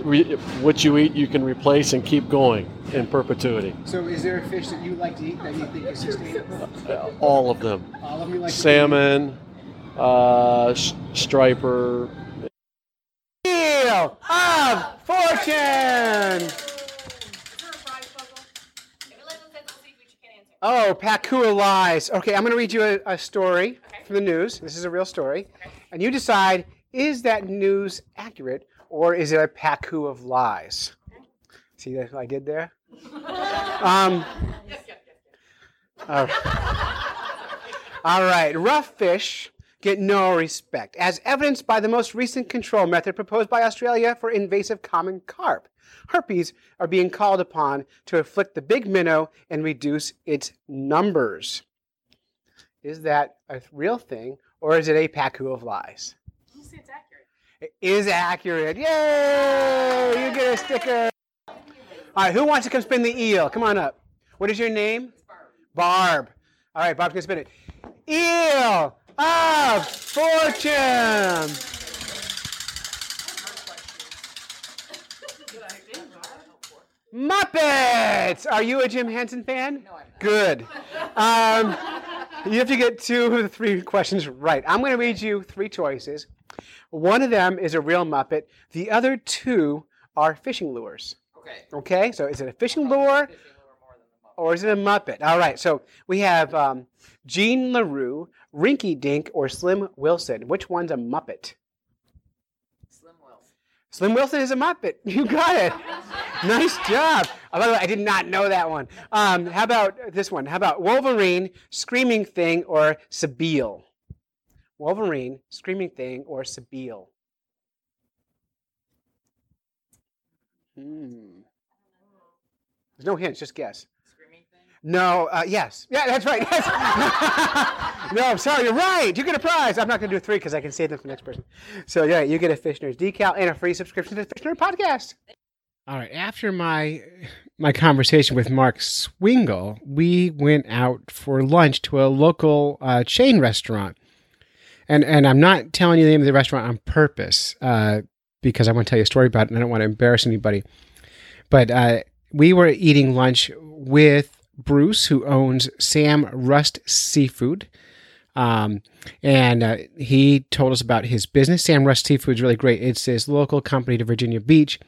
J: re- what you eat, you can replace and keep going in perpetuity.
A: So, is there a fish that you like to eat that you think is sustainable?
J: Uh, All of them.
A: All of them you like to eat?
J: Salmon, uh, s- striper.
A: Wheel of Fortune! Oh, Pakua lies. Okay, I'm going to read you a, a story from the news. This is a real story. And you decide is that news accurate or is it a Paku of lies? See what I did there? Um, all right. All right, rough fish get no respect, as evidenced by the most recent control method proposed by Australia for invasive common carp. Harpies are being called upon to afflict the big minnow and reduce its numbers. Is that a real thing, or is it a paku of lies?
D: Say it's accurate.
A: It is accurate. Yay! You get a sticker. All right, who wants to come spin the eel? Come on up. What is your name? Barb. Barb. All right, Barb's gonna spin it. Eel of fortune. Muppets. Are you a Jim Henson fan? No, I'm not. Good. Um, you have to get two of the three questions right. I'm going to read you three choices. One of them is a real Muppet. The other two are fishing lures. Okay. Okay. So is it a fishing lure? Or is it a Muppet? All right. So we have um, Jean LaRue, Rinky Dink, or Slim Wilson. Which one's a Muppet?
K: Slim Wilson.
A: Is a Muppet. You got it. nice job. Oh, by the way, I did not know that one. Um, how about this one? How about Wolverine, Screaming Thing, or Sabile? Wolverine, Screaming Thing, or Sabile? Hmm. There's no hints, just guess. No, uh, yes. Yeah, that's right. Yes. no, I'm sorry, you're right. You get a prize. I'm not going to do three because I can save them for the next person. So, yeah, you get a Fish Nerds decal and a free subscription to the Fish Nerd podcast. All right. After my my conversation with Mark Swingle, we went out for lunch to a local uh, chain restaurant. And, and I'm not telling you the name of the restaurant on purpose uh, because I want to tell you a story about it and I don't want to embarrass anybody. But uh, we were eating lunch with Bruce, who owns Sam Rust Seafood. Um, and uh, he told us about his business. Sam Rust Seafood is really great. It's this local company to Virginia Beach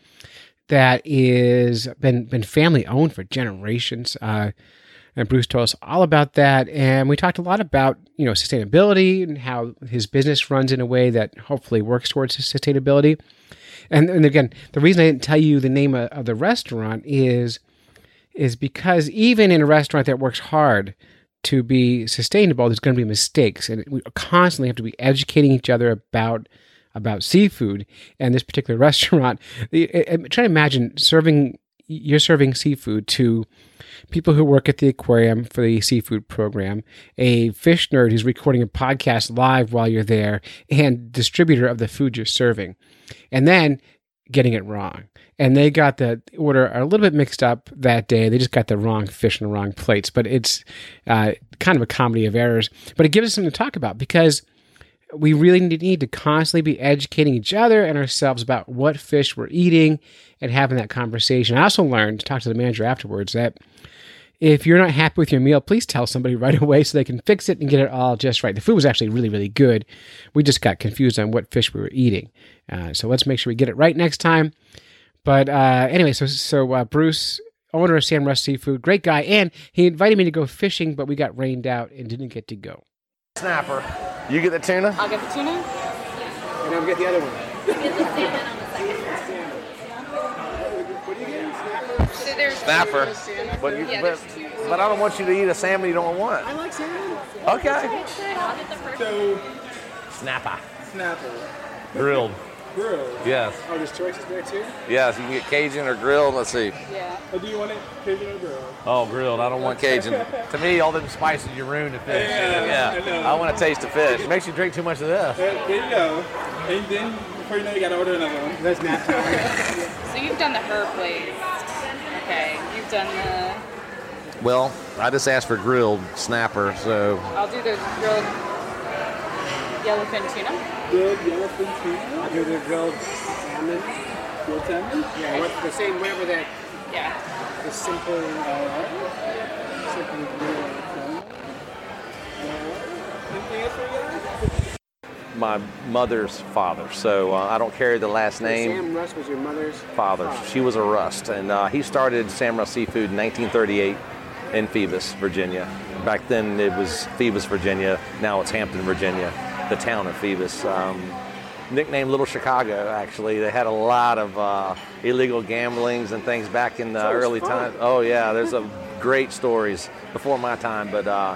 A: that is been been family owned for generations. Uh, and Bruce told us all about that, and we talked a lot about you know sustainability and how his business runs in a way that hopefully works towards sustainability. And, and again, the reason I didn't tell you the name of, of the restaurant is is because even in a restaurant that works hard to be sustainable, there's going to be mistakes, and we constantly have to be educating each other about about seafood. And this particular restaurant, try to imagine serving you're serving seafood to people who work at the aquarium for the seafood program, a fish nerd who's recording a podcast live while you're there, and distributor of the food you're serving, and then getting it wrong and they got the order a little bit mixed up that day. They just got the wrong fish and the wrong plates, but it's uh, kind of a comedy of errors. But it gives us something to talk about because we really need to constantly be educating each other and ourselves about what fish we're eating and having that conversation. I also learned to talk to the manager afterwards that if you're not happy with your meal, please tell somebody right away so they can fix it and get it all just right. The food was actually really, really good. We just got confused on what fish we were eating. Uh, so let's make sure we get it right next time. But uh, anyway, so so uh, Bruce, owner of Sam Rust Seafood, great guy, and he invited me to go fishing, but we got rained out and didn't get to go.
K: Snapper. You get the tuna?
D: I'll get the tuna.
A: And I'll get the other one.
D: So there's
K: Snapper. But, you,
D: Yeah,
K: but,
D: there's two.
K: but I don't want you to eat a salmon you don't want.
D: I like salmon.
K: Okay.
D: I'll get the first
L: So,
K: Snapper.
L: snapper.
K: Grilled.
L: Grilled.
K: Yes.
L: Oh, there's choices there too?
K: Yes, you can get Cajun or grilled. Let's see.
L: Yeah. Oh, do you want it Cajun or grilled?
K: Oh, grilled. I don't want Cajun. to me, all them spices you ruin the fish.
L: Yeah, I know.
K: I want to taste the fish. It makes you drink too much of this.
L: There, there you go. And then, before you know, you gotta order another one.
A: That's nap time.
D: So you've done the herb glaze. Okay. You've done the.
K: Well, I just asked for grilled snapper, so
D: I'll do the grilled yellowfin tuna.
L: Grilled yellowfin tuna.
A: I'll do the grilled salmon.
L: Grilled salmon.
A: Yeah, what, the same, whatever that,
D: Yeah.
A: the simple,
L: Alright. Simply grilled salmon. Alright. Anything else for you guys?
K: my mother's father. So uh, I don't carry the last name.
A: Sam Rust was your mother's
K: father. She was a Rust, and uh, he started Sam Rust Seafood in 1938 in Phoebus, Virginia. Back then it was Phoebus, Virginia. Now it's Hampton, Virginia, the town of Phoebus. Um, nicknamed Little Chicago, actually. They had a lot of uh, illegal gamblings and things back in the
L: So
K: early times. Oh yeah, there's a great stories before my time, but uh,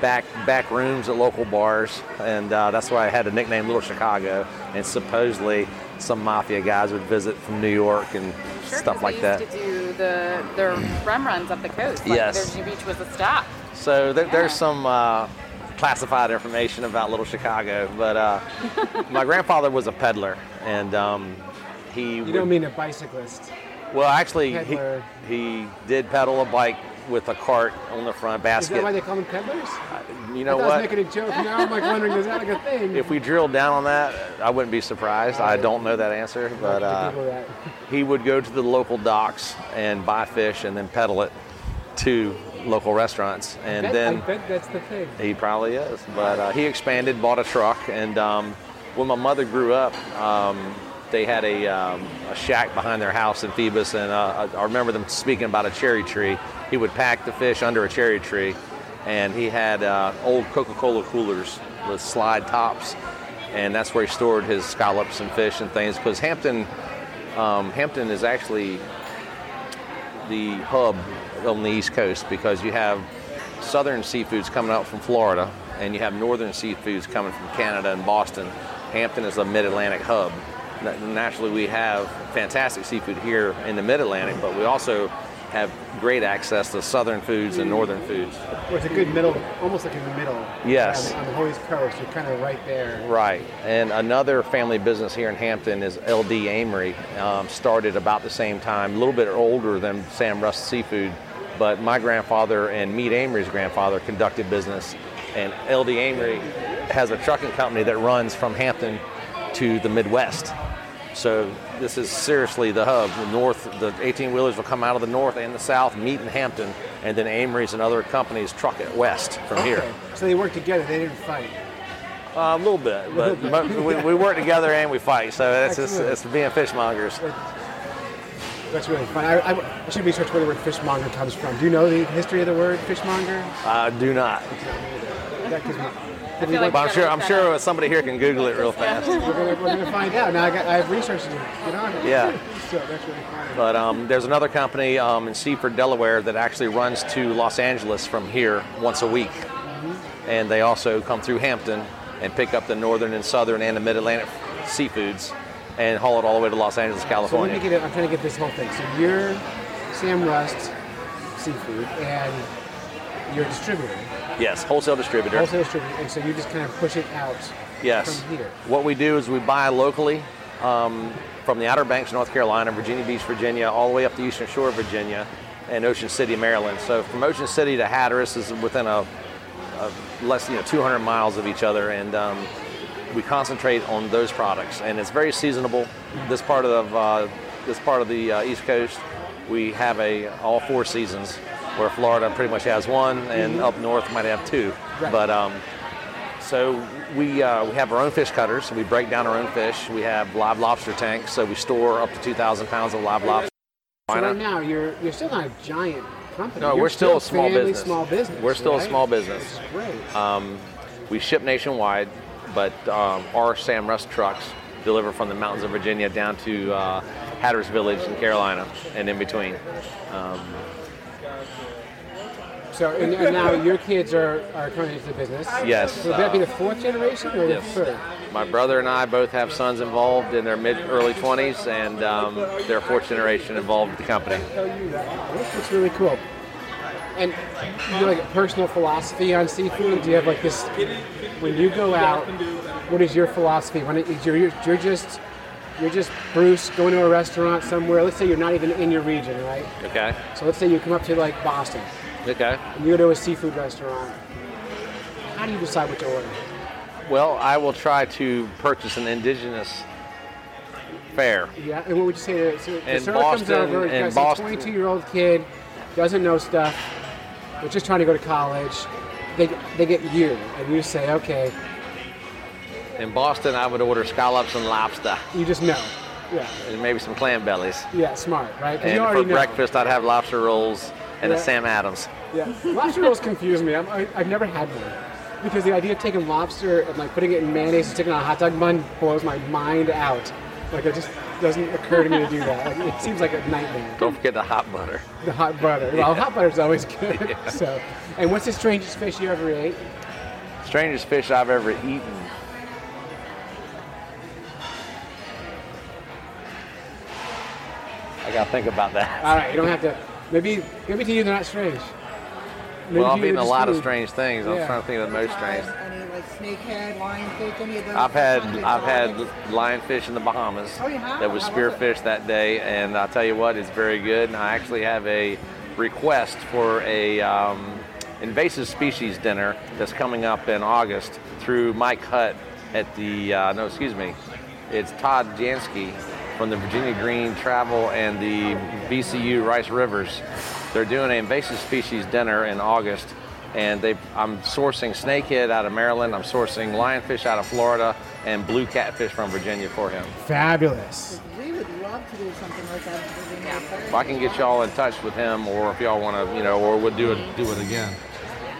K: back back rooms at local bars, and uh, that's why I had the nickname Little Chicago. And supposedly some mafia guys would visit from New York and
D: Sure,
K: stuff like
D: they
K: that.
D: to do the the rum runs up the coast. Like
K: Yes.
D: Virginia Beach was a stop.
K: So there, there's some uh, classified information about Little Chicago, but uh, my grandfather was a peddler, and um, he.
A: You don't mean a bicyclist.
K: Well, actually, he, he did pedal a bike with a cart on the front
A: Is
K: basket.
A: that why they call them peddlers?
K: you know
A: I
K: what?
A: I was making a joke. Now I'm like wondering, is that like a thing?
K: If we drilled down on that, I wouldn't be surprised. I don't know that answer, but uh,
A: that-
K: he would go to the local docks and buy fish and then peddle it to local restaurants, and
A: bet-
K: then
A: I bet that's the thing.
K: he probably is. But uh, he expanded, bought a truck, and um, when my mother grew up, um, they had a, um, a shack behind their house in Phoebus, and uh, I I remember them speaking about a cherry tree. He would pack the fish under a cherry tree, and he had uh, old Coca-Cola coolers with slide tops, and that's where he stored his scallops and fish and things. Because Hampton Um, Hampton is actually the hub on the East Coast because you have southern seafoods coming out from Florida and you have northern seafoods coming from Canada and Boston. Hampton is a mid-Atlantic hub. Naturally, we have fantastic seafood here in the mid-Atlantic, but we also have great access to southern foods and northern foods.
A: Well, it's a good middle, almost like in the middle.
K: Yes.
A: On the, on the East Coast, you're kind of right there.
K: Right. And another family business here in Hampton is LD Amory. Um, started about the same time, a little bit older than Sam Rust Seafood, but my grandfather and Meat Amory's grandfather conducted business. And LD Amory has a trucking company that runs from Hampton to the Midwest. So this is seriously the hub. The north, the 18 wheelers will come out of the north and the south, meet in Hampton, and then Amory's and other companies truck it west from here.
A: So they work together. They didn't fight.
K: Uh, a little bit, but, but we, we work together and we fight, so that's just, it's being fishmongers.
A: That's really fun. I, I, I should research where the word fishmonger comes from. Do you know the history of the word fishmonger?
K: I do not.
A: That gives me.
D: feel like
K: But I'm sure I'm sure somebody here can Google it real fast.
A: We're gonna, we're gonna find out. Now I, got, I have research to. Get on it.
K: Yeah.
A: So that's really fun.
K: But um, there's another company um, in Seaford, Delaware, that actually runs to Los Angeles from here once a week, and they also come through Hampton and pick up the northern and southern and the mid-Atlantic seafoods and haul it all the way to Los Angeles, California.
A: So let me get it. I'm trying to get this whole thing. So you're Sam Rust Seafood, and you're a distributor,
K: yes, wholesale distributor.
A: wholesale distributor, and so you just kind of push it out
K: Yes.
A: from here.
K: What we do is we buy locally um, from the Outer Banks, North Carolina, Virginia Beach, Virginia, all the way up the Eastern Shore of Virginia, and Ocean City, Maryland. So from Ocean City to Hatteras is within a, a less, you know, 200 miles of each other, and um, we concentrate on those products. And it's very seasonable. This part of uh, this part of the uh, East Coast, we have a all four seasons, where Florida pretty much has one, and up north might have two.
A: Right.
K: But um, so we uh, we have our own fish cutters. We break down our own fish. We have live lobster tanks, so we store up to 2,000 pounds of live lobster.
A: So right now you're you're still not a giant company.
K: No,
A: You're
K: we're still a small business.
A: Small business.
K: We're still a small business.
A: Great.
K: Um, we ship nationwide, but um, our Sam Rust trucks deliver from the mountains of Virginia down to uh, Hatteras Village in Carolina and in between. Um,
A: So and, and now your kids are are coming into the business.
K: Yes,
A: So would that be the fourth generation or the
K: yes.
A: third?
K: my brother and I both have sons involved in their mid early 20s, and um, they're fourth generation involved with the company.
A: That's really cool. And you have like a personal philosophy on seafood? Do you have like this? When you go out, what is your philosophy? When it, you're, you're just you're just Bruce going to a restaurant somewhere. Let's say you're not even in your region, right?
K: Okay.
A: So let's say you come up to like Boston
K: Okay.
A: and you go to a seafood restaurant. How do you decide what to order?
K: Well, I will try to purchase an indigenous fare.
A: Yeah, and what would you say to so the
K: In
A: server comes
K: Boston-
A: over, some
K: Boston-
A: 22 year old kid, doesn't know stuff, but just trying to go to college. They, they get you, and you say, okay,
K: In Boston, I would order scallops and lobster,
A: you just know. Yeah,
K: and maybe some clam bellies.
A: yeah, smart, right?
K: And
A: you already
K: for
A: know.
K: breakfast, I'd have lobster rolls and
A: Yeah.
K: a Sam Adams.
A: Yeah, lobster rolls confuse me. I'm, I, I've never had one because the idea of taking lobster and like putting it in mayonnaise and sticking it on a hot dog bun blows my mind out. Like it just doesn't occur to me to do that. Like, it seems like a nightmare.
K: Don't forget the hot butter.
A: The hot butter. Well,
K: Yeah.
A: hot butter's always good.
K: Yeah.
A: So, and what's the strangest fish you ever ate?
K: Strangest fish I've ever eaten. I gotta think about that.
A: All right, you don't have to. Maybe, maybe to you they're not strange. Maybe
K: well,
A: to
K: I've eaten a
A: just
K: lot of strange things. I'm trying to think of the most strange.
L: Snakehead, lionfish, any of those?
K: I've had I've had lionfish in the Bahamas
L: Oh,
K: that was spearfish that day, and I'll tell you what, it's very good. And I actually have a request for a um, invasive species dinner that's coming up in August through Mike Hutt at the uh, no, excuse me, it's Todd Jansky from the Virginia Green Travel and the VCU Rice Rivers. They're doing an invasive species dinner in August, and they I'm sourcing snakehead out of Maryland. I'm sourcing lionfish out of Florida and blue catfish from Virginia for him.
A: Fabulous.
L: We would love to do something like that.
K: If I can get y'all in touch with him, or if y'all want to, you know, or we'll do it do it again.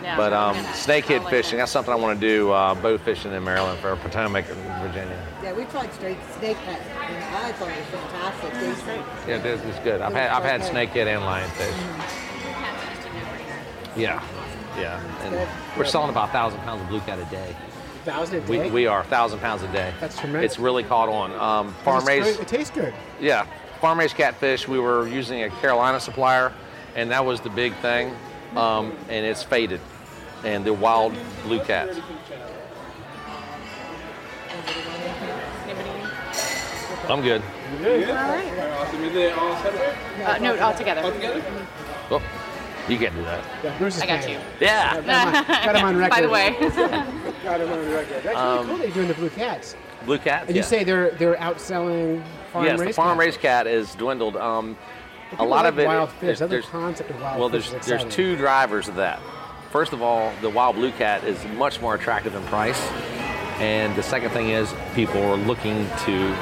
I: Yeah.
K: But um, snakehead fishing, that's something I want to do. Uh, bow fishing in Maryland for Potomac and Virginia.
M: Yeah, we tried straight snake head, and I thought it was fantastic. Tasty.
K: Yeah, this is good. I've had I've had snakehead and lionfish. Yeah, yeah. And we're selling about thousand pounds of blue cat a day.
A: Thousand a
K: We,
A: day?
K: we are thousand pounds a day.
A: That's tremendous.
K: It's really caught on. Um, farm raised.
A: It tastes good.
K: Yeah, farm raised catfish. We were using a Carolina supplier, and that was the big thing. Um, and it's faded, and the wild blue cats. I'm good.
L: Awesome. Is it all?
N: Uh, no, all together.
L: All together?
K: Oh, you can't do that.
A: Yeah, Bruce is
N: I got
A: paying.
N: you.
K: Yeah.
A: Got him on, got him on record.
N: By the way.
A: got him on record. That's
K: Um,
A: really cool that you're doing the blue cats.
K: Blue cats.
A: And you say they're they're outselling farm
K: yes, the farm
A: cats.
K: raised cat is dwindled. Um, a lot
A: like
K: of it.
A: wild fish.
K: there's-
A: That's the concept of wild
K: well,
A: fish
K: there's there's two drivers of that. First of all, the wild blue cat is much more attractive in price, and the second thing is people are looking to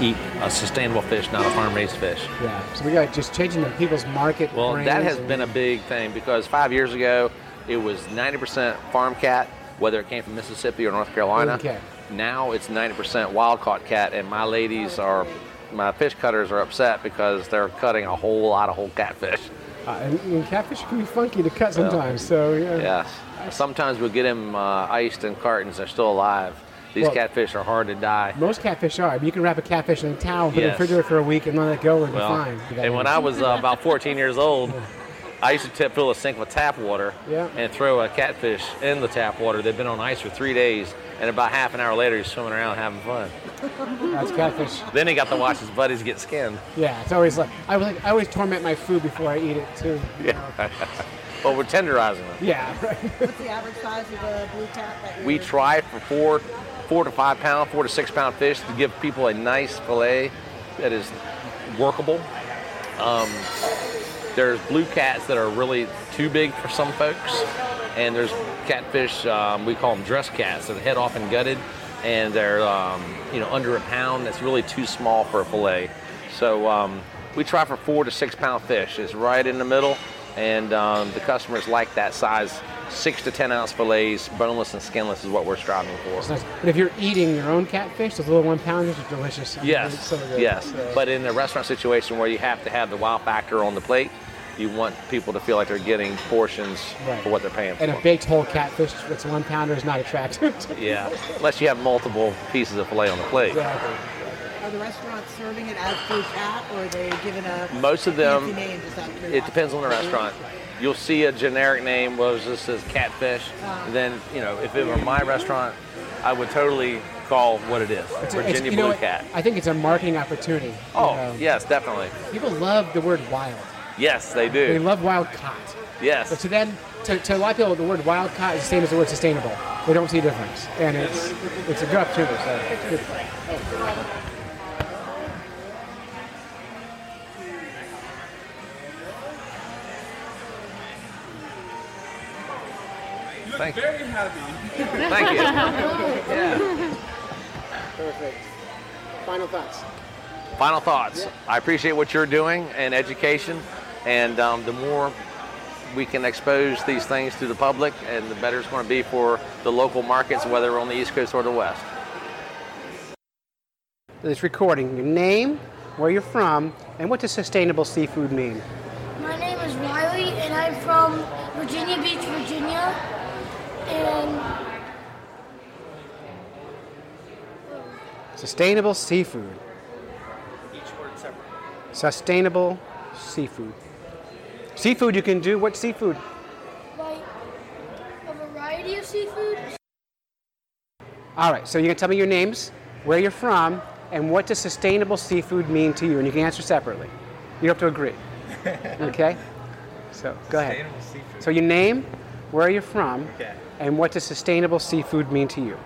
K: eat a sustainable fish, not a farm raised fish.
A: Yeah, so we got just changing the people's market.
K: Well, that has been a big thing because five years ago it was 90% farm cat, whether it came from Mississippi or North Carolina.
A: Okay.
K: Now it's 90% wild caught cat, and my ladies are, my fish cutters are upset because they're cutting a whole lot of whole catfish.
A: Uh, and, and catfish can be funky to cut sometimes. So yeah.
K: Yes. Sometimes we'll get them uh, iced in cartons. They're still alive. These
A: Well-
K: catfish are hard to die.
A: Most catfish are. I mean, you can wrap a catfish in a towel, put it in the refrigerator for a week, and let it go and
K: Well,
A: be fine.
K: and when I was uh, about 14 years old, I used to tip, fill a sink with tap water
A: Yeah.
K: and throw a catfish in the tap water. They'd been on ice for three days, and about half an hour later, he's swimming around having fun.
A: That's catfish.
K: Then he got to watch his buddies get skinned.
A: Yeah, it's always like I was like I always torment my food before I eat it too.
K: Yeah. well, we're tenderizing them.
A: Yeah. Right.
M: What's the average size of a blue cat that
K: We try for four, four to five pound, four to six pound fish to give people a nice fillet that is workable. Um, there's blue cats that are really too big for some folks, and there's catfish um, we call them dress cats that are head off and gutted, and they're um, you know under a pound. That's really too small for a fillet. So um, we try for four to six pound fish. It's right in the middle, and um, the customers like that size. Six to ten ounce fillets, boneless and skinless, is what we're striving for.
A: Nice. But if you're eating your own catfish, those little one pounders are delicious. I
K: Yes,
A: it's so good.
K: yes.
A: So-
K: But in a restaurant situation where you have to have the wow factor on the plate, you want people to feel like they're getting portions
A: Right.
K: for what they're paying
A: and
K: for.
A: And a baked whole catfish that's one pounder is not attractive.
K: yeah, unless you have multiple pieces of fillet on the plate.
A: Exactly.
M: Are the restaurants serving it as blue cat, or are they giving a
K: Most of them,
M: name just out
K: it depends on the restaurant. You'll see a generic name, well, this says catfish. Oh. Then, you know, if it were my restaurant, I would totally call what it is
A: It's- it's-
K: Virginia
A: you
K: Blue
A: what?
K: Cat.
A: I think it's a marketing opportunity. you
K: Oh,
A: know.
K: yes, definitely.
A: People love the word wild.
K: Yes, they do.
A: They love wild caught.
K: Yes.
A: But to them, to, to a lot of people, the word wild caught is the same as the word sustainable. They don't see a difference, and it's it's a good opportunity. So it's good.
K: Thank you.
L: Very happy.
K: Thank you. Yeah.
A: Perfect. Final thoughts.
K: Final thoughts. I appreciate what you're doing and education, and um, the more we can expose these things to the public, and the better it's going to be for the local markets, whether we're on the East Coast or the West.
A: It's recording your name, where you're from, and what does sustainable seafood mean?
O: My name is Riley, and I'm from Virginia Beach, Virginia. And
A: Sustainable seafood.
L: Each word separate.
A: Sustainable seafood. Seafood you can do. What seafood?
O: like a variety of seafood.
A: All right, so you can tell me your names, where you're from, and what does sustainable seafood mean to you, and you can answer separately. You don't have to agree. Okay? So go ahead.
P: Sustainable seafood.
A: So your name, where are you're from,
P: Okay.
A: And what does sustainable seafood mean to you?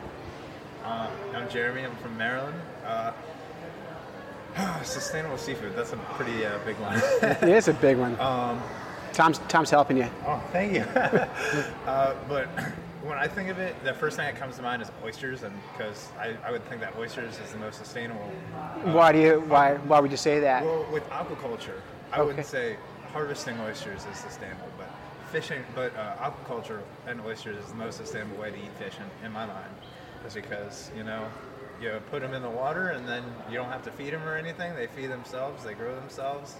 P: Uh, I'm Jeremy. I'm from Maryland. Uh, sustainable seafood. That's a pretty uh, big one.
A: it is a big one.
P: Um,
A: Tom's Tom's helping you.
P: oh, thank you. uh, but when I think of it, the first thing that comes to mind is oysters, and because I, I would think that oysters is the most sustainable. uh,
A: Why do you why why would you say that?
P: Well, with aquaculture, I
A: Okay.
P: wouldn't say harvesting oysters is sustainable, fishing, but uh, aquaculture and oysters is the most sustainable way to eat fish in, in my mind. Is because you know you put them in the water, and then you don't have to feed them or anything. They feed themselves. They grow themselves,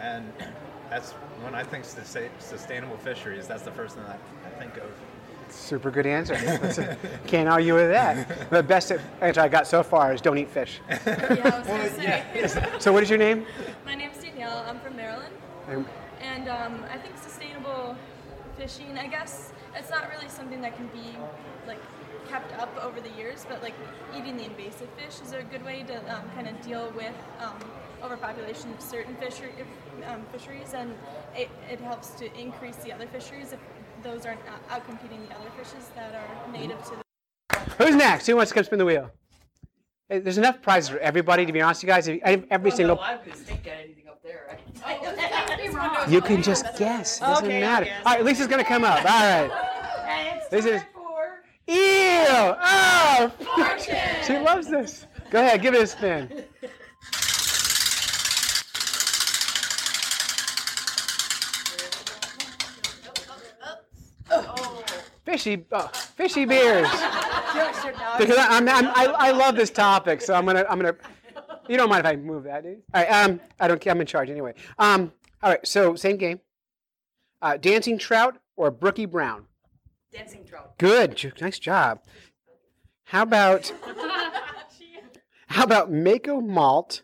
P: and that's when I think sustainable fisheries. That's the first thing that I think of.
A: Super good answer. Can't argue with that. The best answer I got so far is don't eat fish.
N: Yeah, I was gonna say.
A: So, what is your name?
N: My name's Danielle. I'm from Maryland,
A: Um,
N: and um, I think sustainable fishing. I guess it's not really something that can be like kept up over the years, but like eating the invasive fish is a good way to um, kind of deal with um, overpopulation of certain fishery, um, fisheries, and it, it helps to increase the other fisheries if those aren't out- outcompeting the other fishes that are native to the.
A: Who's next? Who wants to come spin the wheel? There's enough prizes for everybody, to be honest with you guys. Every, every single. You can just guess. It doesn't
Q: Okay,
A: matter. All right, Lisa's going to come up. All right. This is. Ew! Oh! she loves this. Go ahead, give it a spin. Fishy, oh, fishy beers. Because I, I'm, I'm, I, I love this topic, so I'm gonna, I'm gonna. You don't mind if I move that, do you? All right. Um, I don't care. I'm in charge anyway. Um, all right. So same game. Uh, dancing trout or brookie brown?
Q: Dancing trout.
A: Good. Nice job. How about how about Mako malt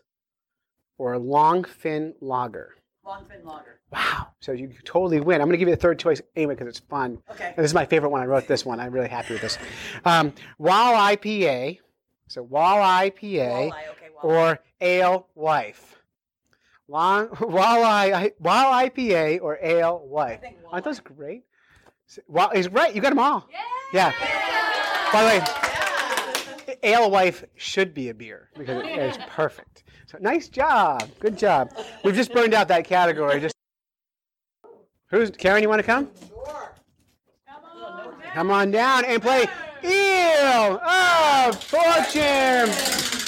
A: or longfin lager?
Q: Longfin lager.
A: Wow. So you totally win. I'm going to give you a third choice anyway because it's fun.
Q: Okay.
A: And this is my favorite one. I wrote this one. I'm really happy with this. Um, Wall IPA. So Wall IPA or Ale Wife. Long Walleye Wall IPA or Ale Wife. Aren't those great? S- Well, is right. You got them all. Yeah. By the way, Ale Wife should be a beer because it is perfect. So nice job. Good job. We've just burned out that category. Just who's Karen? You want to come? Sure. Come on down and play Eel of Fortune.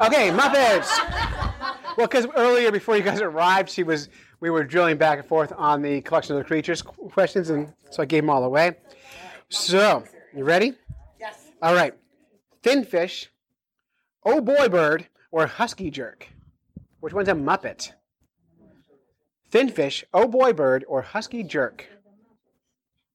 A: Okay, Muppets. Well, because earlier before you guys arrived, she was we were drilling back and forth on the collection of the creatures questions, and so I gave them all away. So, you ready?
Q: Yes.
A: All right. Thin fish, oh boy bird, or husky jerk. Which one's a Muppet? Thin fish, oh boy bird, or husky jerk.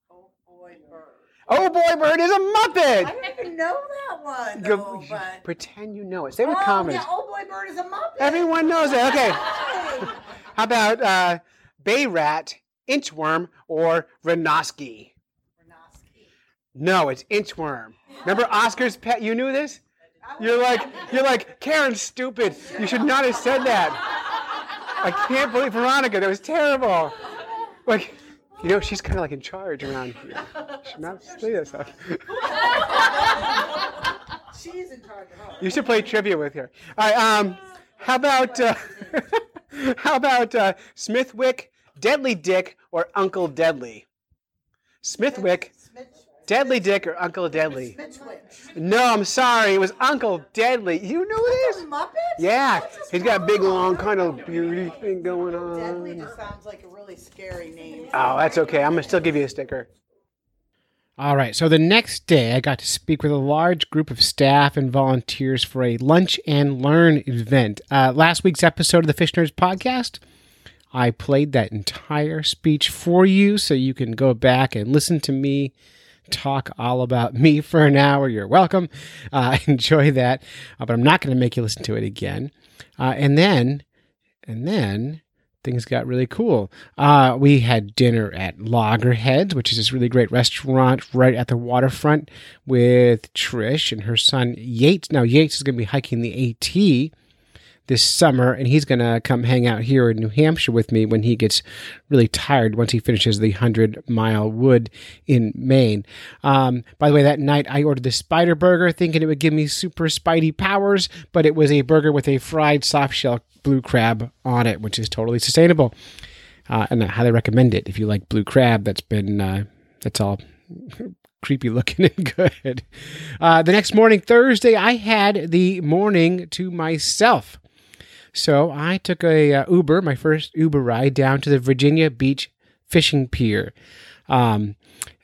A: Oh boy bird. Oh boy bird is a Muppet.
Q: I didn't even know that one.
A: Go-
Q: though, but...
A: Pretend you know it. Say with
Q: oh,
A: confidence.
Q: yeah, oh boy, bird is a muppet.
A: Everyone knows it. Okay. How about uh, bay rat, inchworm, or Renoski? Renoski. No, it's inchworm. Remember Oscar's pet? You knew this? You're like, you're like, Karen's stupid. You should not have said that. I can't believe Veronica. That was terrible. Like, you know, she's kind of like in charge around here. She should not say that stuff.
Q: She's in charge of her.
A: You should play trivia with her. All right. Um, how about uh, how about uh, Smithwick, Deadly Dick, or Uncle Deadly? Smithwick, Deadly Dick, or Uncle Deadly? No, I'm sorry. It was Uncle Deadly. You knew this?
Q: Muppet?
A: Yeah. He's got a big, long kind of beauty thing going on.
Q: Deadly just sounds like a really scary name.
A: Oh, that's okay. I'm gonna still give you a sticker. All right. So the next day, I got to speak with a large group of staff and volunteers for a lunch and learn event. Uh, last week's episode of the Fish Nerds podcast, I played that entire speech for you, so you can go back and listen to me talk all about me for an hour. You're welcome. Uh, enjoy that. Uh, but I'm not going to make you listen to it again. Uh, and then, and then things got really cool. Uh, we had dinner at Loggerheads, which is this really great restaurant right at the waterfront with Trish and her son Yates. Now, Yates is going to be hiking the AT this summer, and he's going to come hang out here in New Hampshire with me when he gets really tired once he finishes the 100 mile wood in Maine. Um, by the way, that night I ordered the spider burger thinking it would give me super spidey powers, but it was a burger with a fried soft shell blue crab on it, which is totally sustainable. Uh, and I highly recommend it if you like blue crab that's been, uh, that's all creepy looking and good. Uh, the next morning, Thursday, I had the morning to myself. So I took a uh, Uber, my first Uber ride down to the Virginia Beach fishing pier. Um,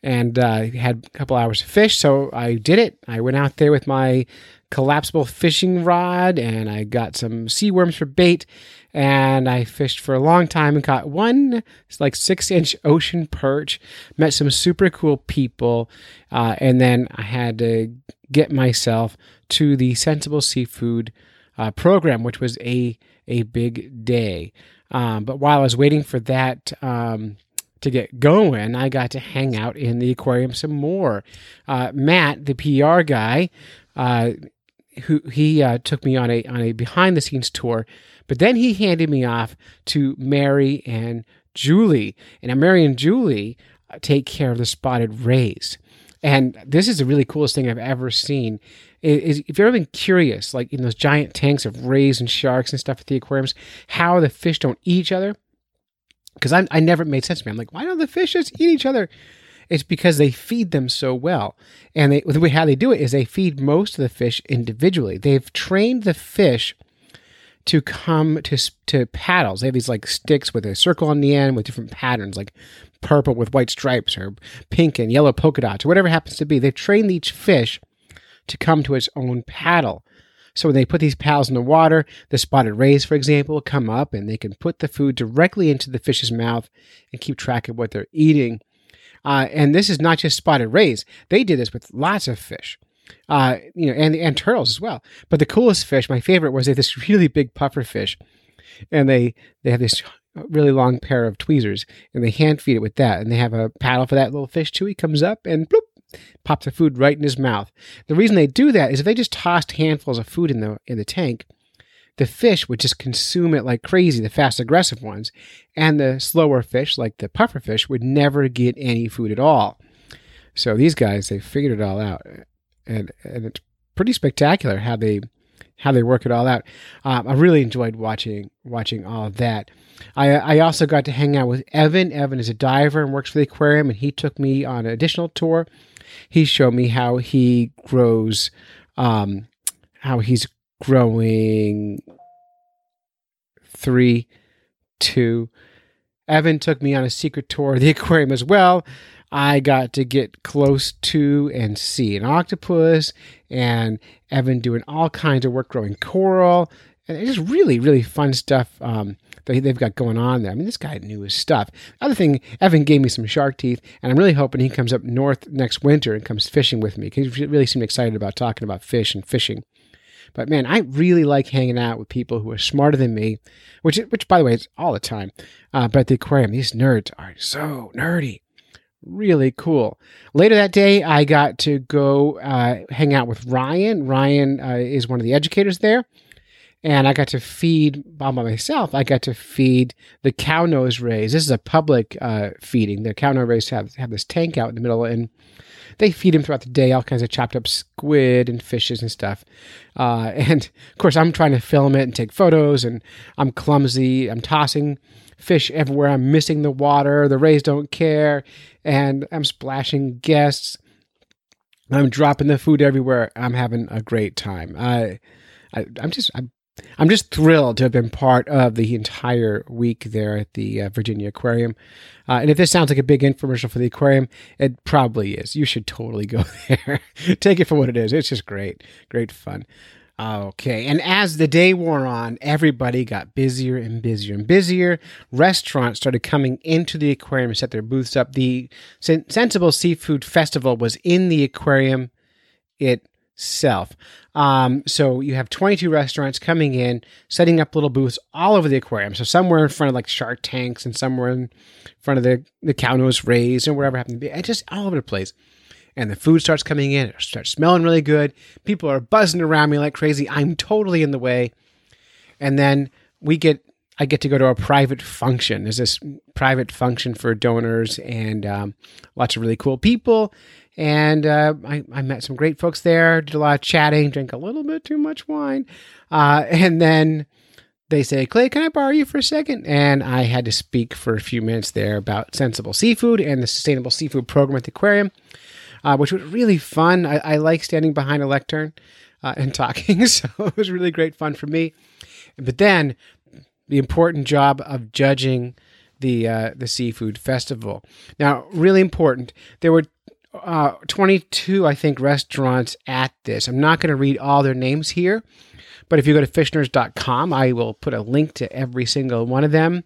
A: and uh, had a couple hours of fish, so I did it. I went out there with my collapsible fishing rod and I got some sea worms for bait and I fished for a long time and caught one like six inch ocean perch, met some super cool people, uh, and then I had to get myself to the Sensible Seafood uh, program, which was a a big day. Um, but while I was waiting for that um, to get going, I got to hang out in the aquarium some more. Uh, Matt, the PR guy, uh, who he uh, took me on a on a behind the scenes tour, but then he handed me off to Mary and Julie, and now Mary and Julie uh, take care of the spotted rays. And this is the really coolest thing I've ever seen. Is if you've ever been curious, like in those giant tanks of rays and sharks and stuff at the aquariums, how the fish don't eat each other. Because I never made sense to me. I'm like, why don't the fish just eat each other? It's because they feed them so well, and they, the way how they do it is they feed most of the fish individually. They've trained the fish to come to to paddles. They have these like sticks with a circle on the end with different patterns, like purple with white stripes or pink and yellow polka dots or whatever happens to be. They've trained each fish to come to its own paddle. So when they put these paddles in the water, the spotted rays, for example, come up and they can put the food directly into the fish's mouth and keep track of what they're eating. Uh, and this is not just spotted rays; they did this with lots of fish, uh, you know, and and turtles as well. But the coolest fish, my favorite, was this really big puffer fish, and they they have this really long pair of tweezers, and they hand feed it with that, and they have a paddle for that little fish too. He comes up and bloop, pops the food right in his mouth. The reason they do that is if they just tossed handfuls of food in the in the tank, the fish would just consume it like crazy, the fast aggressive ones, and the slower fish, like the puffer fish, would never get any food at all. So these guys, they figured it all out, and and it's pretty spectacular how they how they work it all out. Um, I really enjoyed watching watching all of that. I I also got to hang out with Evan. Evan is a diver and works for the aquarium, and he took me on an additional tour. He showed me how he grows, um, how he's growing three, two. Evan took me on a secret tour of the aquarium as well. I got to get close to and see an octopus, and Evan doing all kinds of work growing coral. And it's just really, really fun stuff um, that they've got going on there. I mean, this guy knew his stuff. Other thing, Evan gave me some shark teeth, and I'm really hoping he comes up north next winter and comes fishing with me. Because he really seemed excited about talking about fish and fishing. But man, I really like hanging out with people who are smarter than me, which, which by the way, is all the time. Uh, but at the aquarium, these nerds are so nerdy. Really cool. Later that day, I got to go uh, hang out with Ryan. Ryan uh, is one of the educators there. And I got to feed by myself. I got to feed the cownose rays. This is a public uh, feeding. The cownose rays have have this tank out in the middle, and they feed them throughout the day all kinds of chopped up squid and fishes and stuff. Uh, and of course, I'm trying to film it and take photos, and I'm clumsy. I'm tossing fish everywhere. I'm missing the water. The rays don't care, and I'm splashing guests. I'm dropping the food everywhere. I'm having a great time. I, I I'm just I'm I'm just thrilled to have been part of the entire week there at the uh, Virginia Aquarium. Uh, and if this sounds like a big infomercial for the aquarium, it probably is. You should totally go there. Take it for what it is. It's just great, great fun. Okay. And as the day wore on, everybody got busier and busier and busier. Restaurants started coming into the aquarium and set their booths up. The Sen- Sensible Seafood Festival was in the aquarium itself. Um, so you have 22 restaurants coming in, setting up little booths all over the aquarium. So somewhere in front of like shark tanks and somewhere in front of the, the cownose rays and wherever happened to be. And just all over the place and the food starts coming in. It starts smelling really good. People are buzzing around me like crazy. I'm totally in the way. And then we get, I get to go to a private function. There's this private function for donors and um, lots of really cool people. And uh, I, I, met some great folks there, did a lot of chatting, drank a little bit too much wine. Uh, and then they say, Clay, can I borrow you for a second? And I had to speak for a few minutes there about sensible seafood and the sustainable seafood program at the aquarium uh, which was really fun. I, I, like standing behind a lectern uh, and talking, so it was really great fun for me. But then the important job of judging the uh, the seafood festival. Now, really important, there were uh, 22, I think, restaurants at this. I'm not going to read all their names here, but if you go to fishnerds.com, I will put a link to every single one of them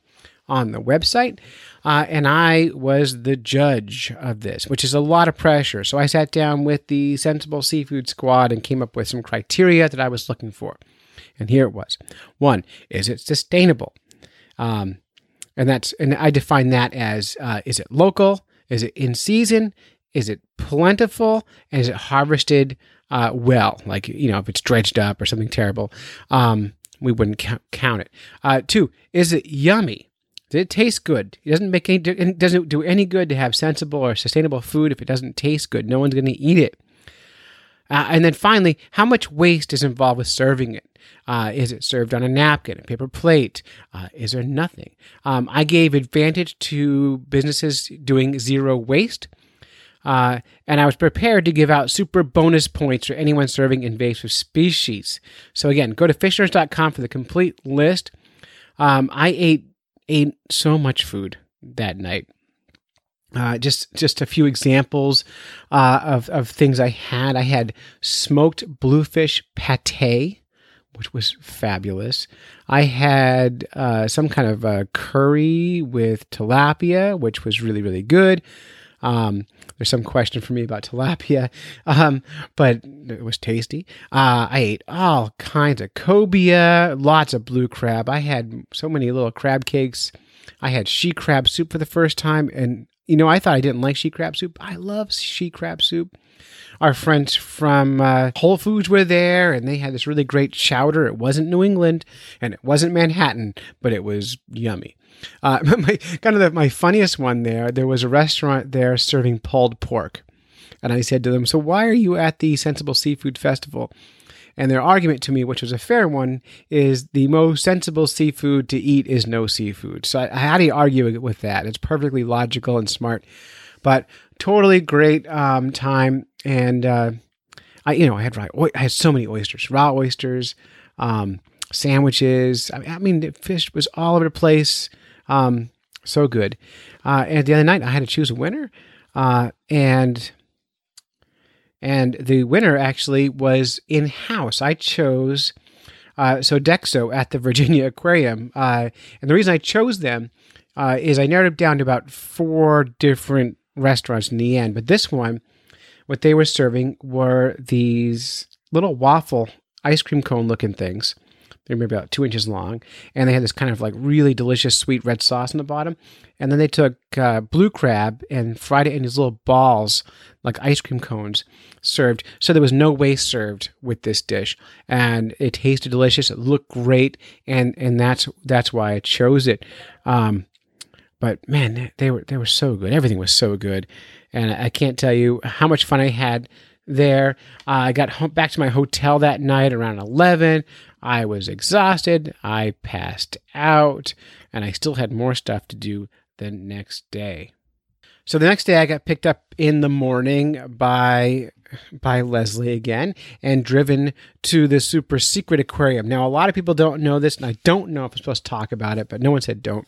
A: on the website. Uh, and I was the judge of this, which is a lot of pressure. So I sat down with the Sensible Seafood Squad and came up with some criteria that I was looking for. And here it was. One, is it sustainable? Um, and that's and I define that as uh, is it local? Is it in season? Is it plentiful? And is it harvested uh, well? Like you know, if it's dredged up or something terrible, um, we wouldn't count, count it. Uh, two, is it yummy? Does it taste good? It doesn't make any it doesn't do any good to have sensible or sustainable food if it doesn't taste good. No one's going to eat it. Uh, and then finally, how much waste is involved with serving it? Uh, is it served on a napkin, a paper plate? Uh, is there nothing? Um, I gave advantage to businesses doing zero waste. Uh, and I was prepared to give out super bonus points for anyone serving invasive species. So again, go to fishnerds.com for the complete list. Um, I ate ate so much food that night. Uh, just just a few examples uh, of of things I had. I had smoked bluefish pate, which was fabulous. I had uh, some kind of curry with tilapia, which was really really good. Um, there's some question for me about tilapia, um, but it was tasty. Uh, I ate all kinds of cobia, lots of blue crab. I had so many little crab cakes. I had she crab soup for the first time, and you know I thought I didn't like she crab soup. I love she crab soup. Our friends from uh, Whole Foods were there, and they had this really great chowder. It wasn't New England, and it wasn't Manhattan, but it was yummy. Uh, my, kind of the, my funniest one there, there was a restaurant there serving pulled pork. And I said to them, So why are you at the Sensible Seafood Festival? And their argument to me, which was a fair one, is the most sensible seafood to eat is no seafood. So I, how do you argue with that? It's perfectly logical and smart, but totally great um, time. And uh, I, you know, I had I had so many oysters, raw oysters, um, sandwiches. I mean, I mean, the fish was all over the place. Um, so good. Uh, and the other night, I had to choose a winner, uh, and and the winner actually was in house. I chose uh, Sodexo at the Virginia Aquarium, uh, and the reason I chose them uh, is I narrowed it down to about four different restaurants in the end. But this one, what they were serving were these little waffle ice cream cone looking things they're maybe about two inches long, and they had this kind of like really delicious sweet red sauce on the bottom. And then they took uh, blue crab and fried it in these little balls, like ice cream cones, served. So there was no waste served with this dish, and it tasted delicious. It looked great, and and that's that's why I chose it. Um, but man, they were they were so good. Everything was so good, and I can't tell you how much fun I had there. Uh, I got home, back to my hotel that night around 11. I was exhausted. I passed out, and I still had more stuff to do the next day. So the next day, I got picked up in the morning by by Leslie again and driven to the super secret aquarium. Now, a lot of people don't know this, and I don't know if I'm supposed to talk about it, but no one said don't.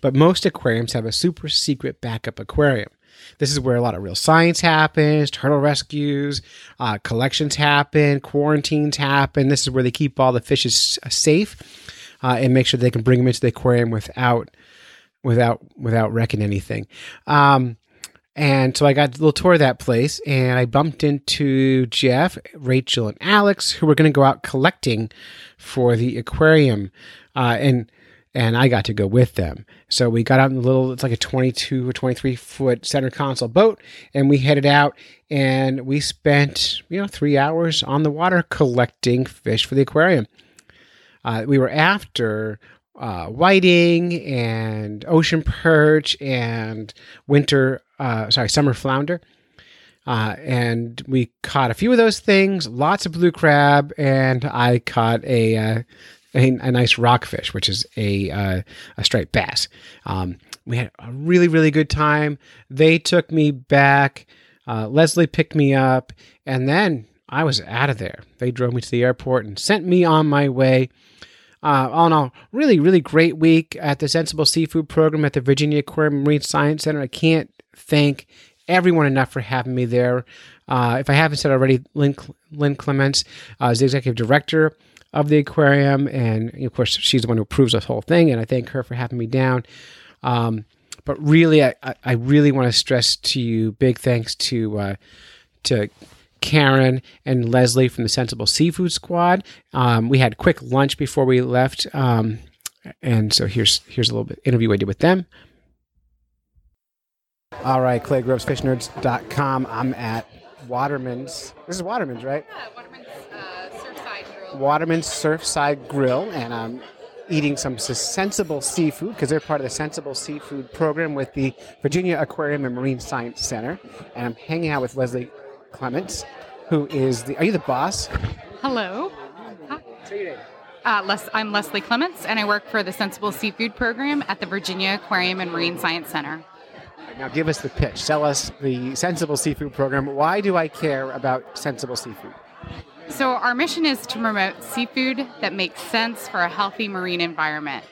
A: But most aquariums have a super secret backup aquarium. This is where a lot of real science happens, turtle rescues, uh, collections happen, quarantines happen. This is where they keep all the fishes safe uh, and make sure they can bring them into the aquarium without without without wrecking anything. Um, and so I got a little tour of that place, and I bumped into Jeff, Rachel, and Alex, who were going to go out collecting for the aquarium. Uh, and and I got to go with them. So we got out in a little, it's like a 22 or 23 foot center console boat, and we headed out and we spent, you know, three hours on the water collecting fish for the aquarium. Uh, we were after uh, whiting and ocean perch and winter, uh, sorry, summer flounder. Uh, and we caught a few of those things, lots of blue crab, and I caught a uh, a, a nice rockfish, which is a uh, a striped bass. Um, we had a really really good time. They took me back. Uh, Leslie picked me up, and then I was out of there. They drove me to the airport and sent me on my way. Uh, all in all, really, really great week at the Sensible Seafood Program at the Virginia Aquarium Marine Science Center. I can't thank everyone enough for having me there. Uh, if I haven't said already, Lynn, Lynn Clements uh, is the executive director of the aquarium, and of course, she's the one who approves this whole thing, and I thank her for having me down. Um, but really, I, I- I really want to stress to you big thanks to uh, to Karen and Leslie from the Sensible Seafood Squad. Um, we had quick lunch before we left, um, and so here's here's a little bit interview I did with them. All right, ClayGrovesFishNerds.com. I'm at Waterman's. This is Waterman's, right?
R: Yeah, Waterman's
A: Waterman's Surfside Grill, and I'm eating some sensible seafood because they're part of the Sensible Seafood program with the Virginia Aquarium and Marine Science Center. And I'm hanging out with Leslie Clements, who is the. Are you the boss?
R: Hello. Hi. Uh, Les- I'm Leslie Clements, and I work for the Sensible Seafood Program at the Virginia Aquarium and Marine Science Center.
A: Now give us the pitch. Sell us the Sensible Seafood program. Why do I care about sensible seafood?
R: So, our mission is to promote seafood that makes sense for a healthy marine environment.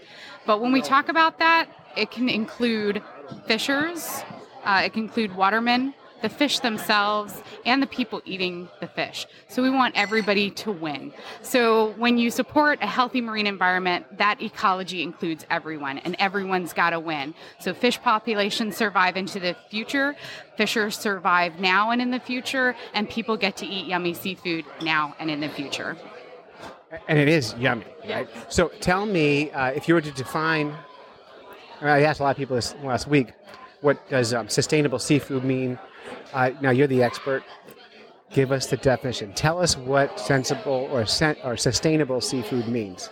R: But when we talk about that, it can include fishers, uh, it can include watermen, the fish themselves, and the people eating the fish. So, we want everybody to win. So, when you support a healthy marine environment, that ecology includes everyone, and everyone's got to win. So, fish populations survive into the future, fishers survive now and in the future, and people get to eat yummy seafood now and in the future.
A: And it is yummy, right? So tell me, uh, if you were to define, I, mean, I asked a lot of people this last week, what does um, sustainable seafood mean? Uh, now you're the expert. Give us the definition. Tell us what sensible or sen- or sustainable seafood means.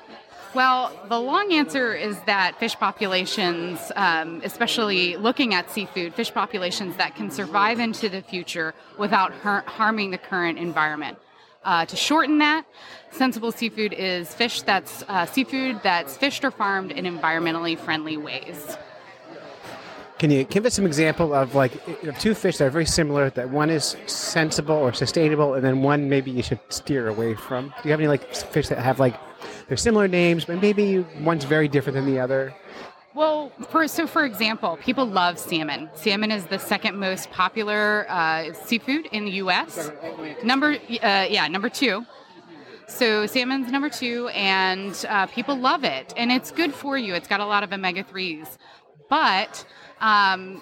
R: Well, the long answer is that fish populations, um, especially looking at seafood, fish populations that can survive into the future without har- harming the current environment. Uh, to shorten that, sensible seafood is fish that's uh, seafood that's fished or farmed in environmentally friendly ways.
A: Can you give us some example of like two fish that are very similar? That one is sensible or sustainable, and then one maybe you should steer away from. Do you have any like fish that have like they're similar names, but maybe one's very different than the other?
R: Well, for so for example, people love salmon. Salmon is the second most popular uh, seafood in the U.S. Number, uh, yeah, number two. So salmon's number two, and uh, people love it, and it's good for you. It's got a lot of omega threes, but um,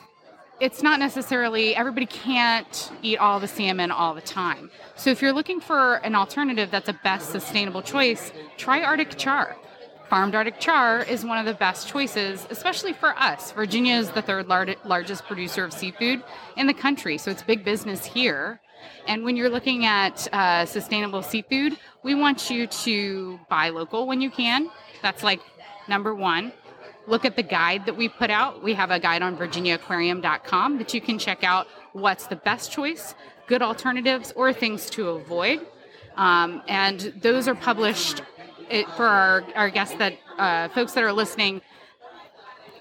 R: it's not necessarily everybody can't eat all the salmon all the time. So if you're looking for an alternative that's a best sustainable choice, try Arctic char. Farmed Arctic char is one of the best choices, especially for us. Virginia is the third lar- largest producer of seafood in the country, so it's big business here. And when you're looking at uh, sustainable seafood, we want you to buy local when you can. That's like number one. Look at the guide that we put out. We have a guide on virginiaaquarium.com that you can check out what's the best choice, good alternatives, or things to avoid. Um, and those are published for our, our guests that uh, folks that are listening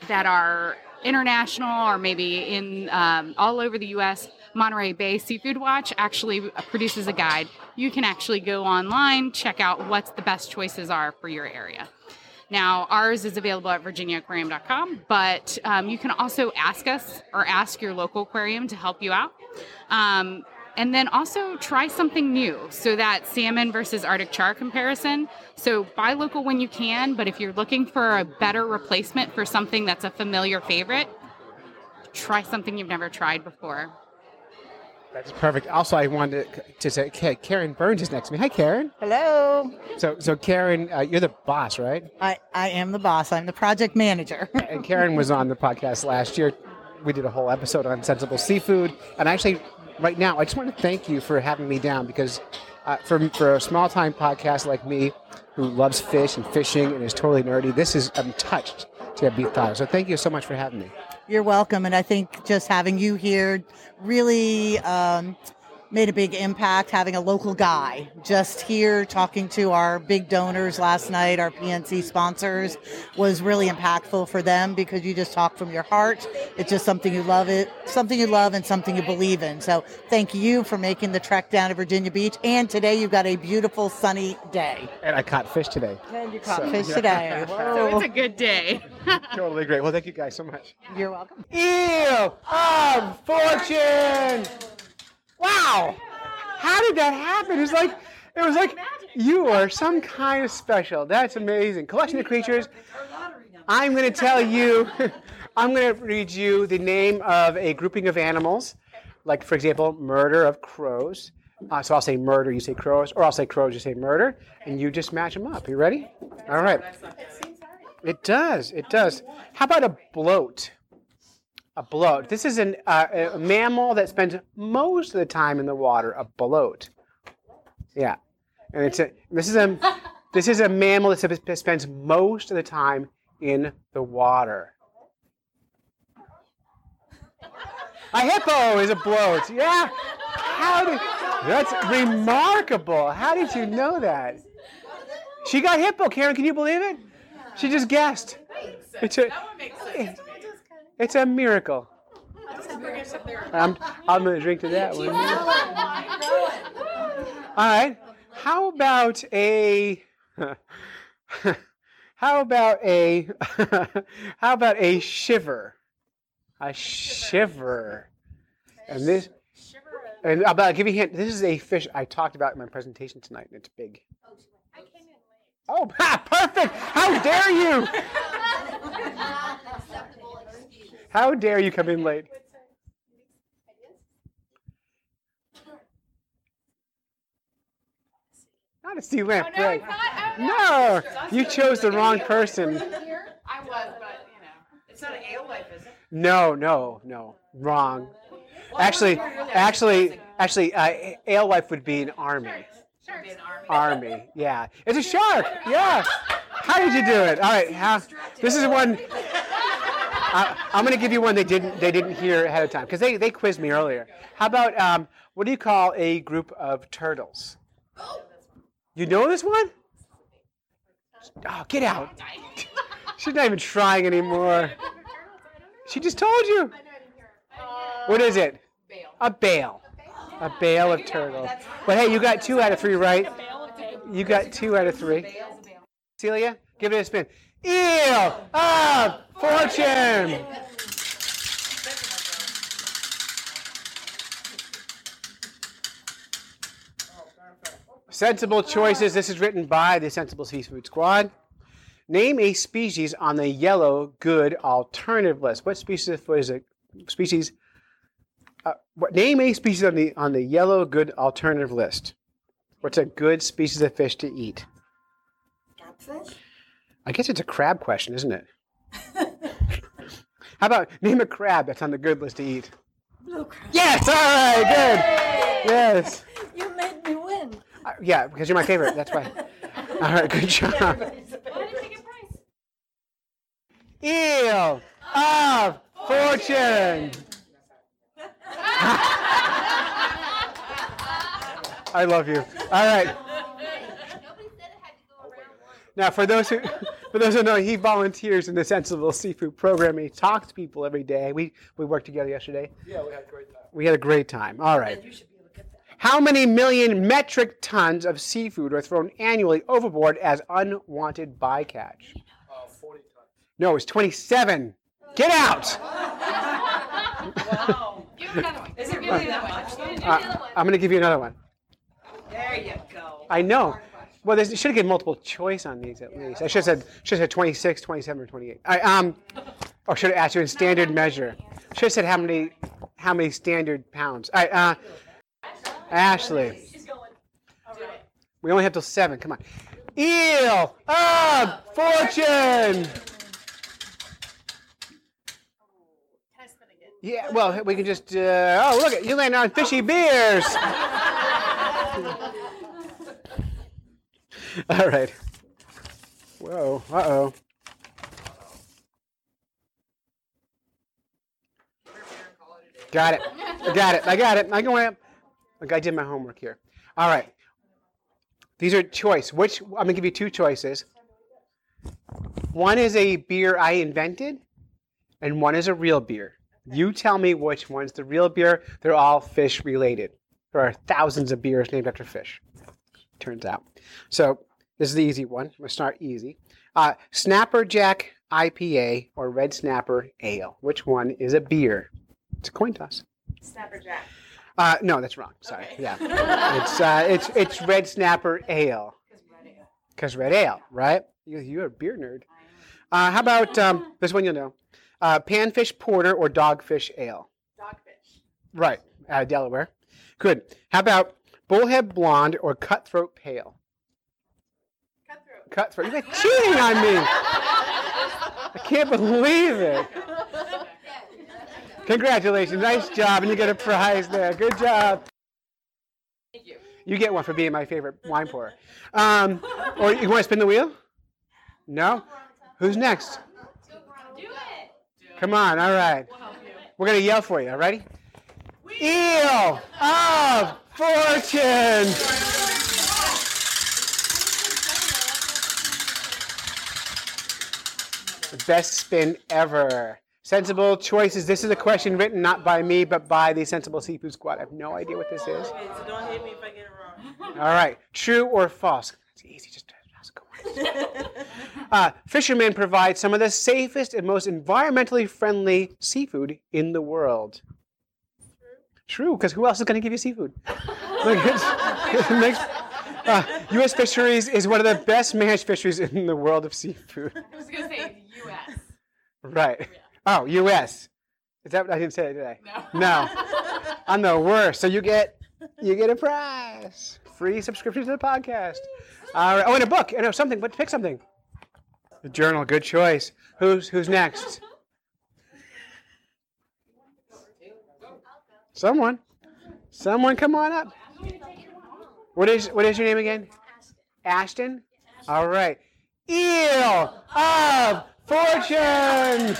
R: that are international or maybe in um, all over the U.S. Monterey Bay Seafood Watch actually produces a guide. You can actually go online, check out what the best choices are for your area. Now, ours is available at virginiaaquarium.com, but um, you can also ask us or ask your local aquarium to help you out. Um, and then also try something new. So that salmon versus Arctic char comparison. So buy local when you can, but if you're looking for a better replacement for something that's a familiar favorite, try something you've never tried before.
A: That's perfect. Also, I wanted to, to say, Ka- Karen Burns is next to me. Hi, Karen.
M: Hello.
A: So, so Karen, uh, you're the boss, right?
M: I, I am the boss. I'm the project manager.
A: and Karen was on the podcast last year. We did a whole episode on sensible seafood, and actually, right now, I just want to thank you for having me down because uh, for for a small time podcast like me, who loves fish and fishing and is totally nerdy, this is I'm touched to have be thought. So thank you so much for having me.
M: You're welcome. And I think just having you here really um, made a big impact having a local guy just here talking to our big donors last night our pnc sponsors was really impactful for them because you just talk from your heart it's just something you love it something you love and something you believe in so thank you for making the trek down to virginia beach and today you've got a beautiful sunny day
A: And I caught fish today.
M: and you caught
A: So-
M: fish today
R: So it's a good day.
A: totally great. Well, thank you guys so much.
M: you're welcome
A: Eel of Fortune. Wow. How did that happen? It was like it was like you are some kind of special. That's amazing. Collection of creatures. I'm going to tell you. I'm going to read you the name of a grouping of animals, like for example, murder of crows. Uh, so I'll say murder, you say crows, or I'll say crows, you say murder, and you just match them up. You ready? All right. It does. It does. How about a bloat? A bloat. This is an, uh, a mammal that spends most of the time in the water. A bloat. Yeah, and it's a. This is a. This is a mammal that spends most of the time in the water. A hippo is a bloat. Yeah. How did? That's remarkable. How did you know that? She got hippo, Karen. Can you believe it? She just guessed. It's a, it's a miracle. I'm, I'm going to drink to that one. All right. How about a How about a How about a shiver? A shiver. And this and I'll I'll give you a hint. This is a fish I talked about in my presentation tonight, and it's big. Oh, ha, perfect! How dare you? How dare you come in late? Not a sea lamp, right? No, you chose the wrong person.
D: I was, but you know, it's not an alewife, is it?
A: No, no, no, wrong. Actually, actually, actually, uh, alewife would be an army. Army, yeah. It's a shark. Yeah. How did you do it? All right. How, this is one. I'm going to give you one they didn't they didn't hear ahead of time because they, they quizzed me earlier. How about um, what do you call a group of turtles? You know this one? Oh, get out! She's not even trying anymore. She just told you. What is it? A bale. A bale of turtles. But hey, you got two out of three right. You got two out of three. Celia, give it a spin. Eel of fortune. Sensible choices. This is written by the Sensible Seafood Squad. Name a species on the yellow good alternative list. What species of food is it? Species. Uh, what, name a species on the on the yellow good alternative list. What's a good species of fish to eat?
Q: Catfish?
A: I guess it's a crab question, isn't it? How about name a crab that's on the good list to eat?
Q: Blue crab.
A: Yes, all right, good. Yes.
Q: You made me win.
A: Uh, yeah, because you're my favorite. That's why. All right, good job. Eel of fortune. I love you. All right. Now, for those who, for those who know, he volunteers in the Sensible Seafood program. He talks to people every day. We we worked together yesterday.
J: Yeah, we had a great time.
A: We had a great time. All right. How many million metric tons of seafood are thrown annually overboard as unwanted bycatch?
J: Uh, 40 tons.
A: No, it's 27. Get out! Wow.
D: Give another one. Is it really that much?
A: Uh, I'm going to give you another one.
D: There you go.
A: I know. Well, they should have given multiple choice on these at least. I should have said, should have said 26, 27, or 28. I, um, or should have asked you in standard measure. Should have said how many, how many standard pounds. All right, uh, Ashley. We only have till seven. Come on. Eel of fortune. Yeah, well, we can just. Uh, oh, look! At you landed on fishy beers. All right. Whoa. Uh oh. Got it. I got it. I got it. I can. Like I did my homework here. All right. These are choice. Which I'm gonna give you two choices. One is a beer I invented, and one is a real beer. You tell me which one's the real beer. They're all fish related. There are thousands of beers named after fish. Turns out. So this is the easy one. I'm gonna start easy. Uh, Snapper Jack IPA or Red Snapper Ale. Which one is a beer? It's a coin toss.
D: Snapper Jack.
A: Uh, no, that's wrong. Sorry. Yeah, it's uh, it's it's Red Snapper Ale. Because red ale. Because red ale, right? You, you're a beer nerd. Uh, how about um, this one? You'll know. Uh, panfish porter or dogfish ale.
D: Dogfish.
A: Right, uh, Delaware. Good. How about bullhead blonde or cutthroat pale?
D: Cutthroat.
A: Cutthroat. You guys cheating on me. I can't believe it. Congratulations. Nice job. And you get a prize there. Good job.
D: Thank you.
A: You get one for being my favorite wine pourer. Um, or you want to spin the wheel? No? Who's next? Do it. Come on. All right. We're going to yell for you. All righty? Eel of Fortune. The best spin ever. Sensible choices. This is a question written not by me, but by the Sensible Seafood Squad. I have no idea what this is.
D: Okay, so don't hit me if I get it wrong.
A: All right. True or false? It's easy. Just ask a uh, Fishermen provide some of the safest and most environmentally friendly seafood in the world. True, because who else is going to give you seafood? Look, it's- uh, U.S. fisheries is one of the best managed fisheries in the world of seafood.
D: I was gonna say U.S.
A: Right. Oh, U.S. Is that what I didn't say today? No. No. I'm the worst. So you get you get a prize. Free subscription to the podcast. All right. Oh, and a book. And something. But pick something. The journal. Good choice. Who's who's next? Someone. Someone, come on up. What is what is your name again? Ashton. All right. Eel of Fortune.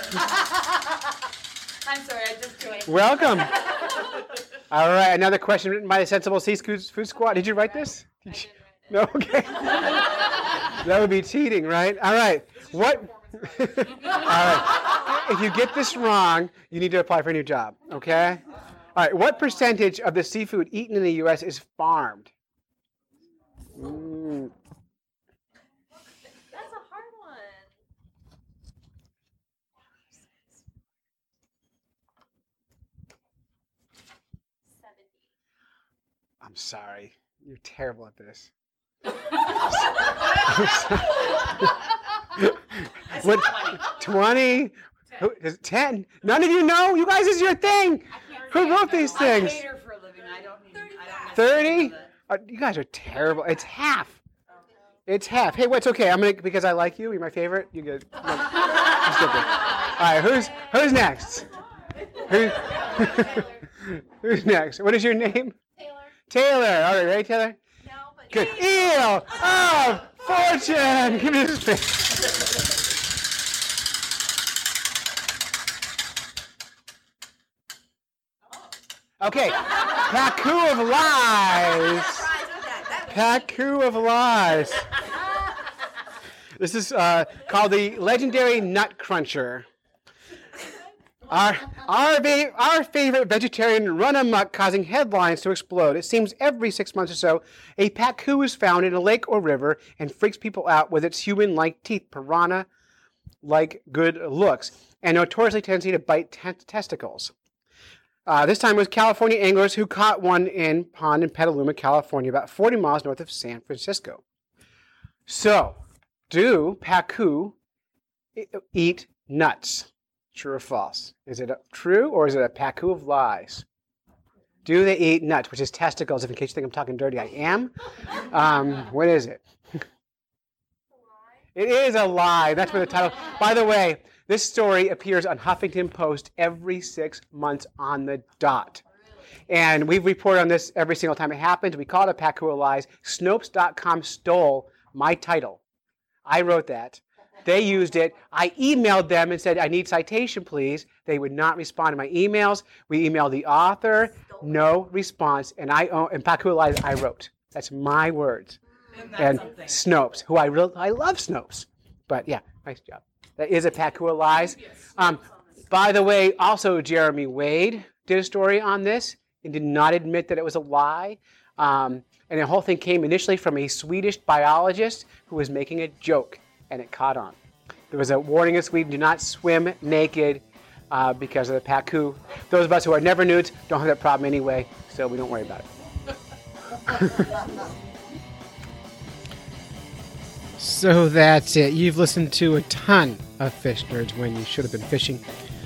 D: I'm sorry, I just joined.
A: Welcome. All right, another question written by the Sensible Seafood Food Squad. Did you write this? You- No, okay. that would be cheating, right? All right. What? All right. If you get this wrong, you need to apply for a new job. Okay. All right. What percentage of the seafood eaten in the U.S. is farmed? Mm,
I: That's a hard one.
A: I'm sorry. You're terrible at this. what? 20? Who- is it 10? None of you know? You guys, this is your thing. Who wrote these things?
L: for a living. I don't need. I don't
A: 30? Uh, you guys are terrible. It's half. It's half. Hey, what's okay? I'm gonna because I like you. You're my favorite. You get. no. All right. Who's who's next? Who, who's next? What is your name? Taylor. Taylor. All right. Ready, Taylor? No, but. Good. Eel of fortune. Give me this. Okay. Pacu of lies. Pacu of lies. This is uh, called the legendary Nut Cruncher. Our, our, va- our favorite vegetarian run amok causing headlines to explode. It seems every six months or so, a pacu is found in a lake or river and freaks people out with its human like teeth, piranha like good looks, and notoriously tendency to bite te- testicles. Uh, this time it was California anglers who caught one in pond in Petaluma, California, about 40 miles north of San Francisco. So, do pacu eat nuts? True or false? Is it true or is it a pacu of lies? Do they eat nuts, which is testicles? If in case you think I'm talking dirty, I am. Um, what is it? It is a lie. That's where the title. By the way, this story appears on Huffington Post every six months on the dot. And we've reported on this every single time it happens. We call it a Pacu of Lies. Snopes.com stole my title. I wrote that. They used it. I emailed them and said, I need citation, please. They would not respond to my emails. We emailed the author, no response. And I own, and Pacu of lies, I wrote. That's my words. And Snopes, who I really, I love Snopes. But yeah, nice job. That is a Pacu of lies. Um, by the way, also Jeremy Wade did a story on this and did not admit that it was a lie. Um, and the whole thing came initially from a Swedish biologist who was making a joke, and it caught on. There was a warning in Sweden: do not swim naked uh, because of the pacu. Those of us who are never nudes don't have that problem anyway, so we don't worry about it. So that's it. You've listened to a ton of Fish Nerds when you should have been fishing.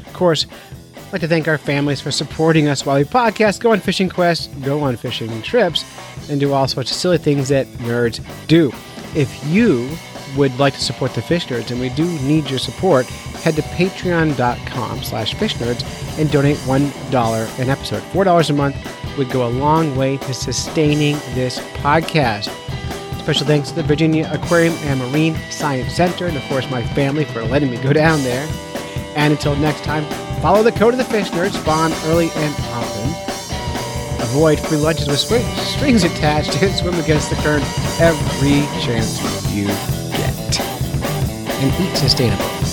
A: Of course, I'd like to thank our families for supporting us while we podcast, go on fishing quests, go on fishing trips, and do all sorts of silly things that nerds do. If you would like to support the Fish Nerds, and we do need your support, head to patreon.com slash fish nerds and donate $1 an episode. $4 a month would go a long way to sustaining this podcast. Special thanks to the Virginia Aquarium and Marine Science Center, and of course my family for letting me go down there. And until next time, follow the code of the fish nerds, spawn early and often. Avoid free lunches with strings attached, and swim against the current every chance you get. And eat sustainable.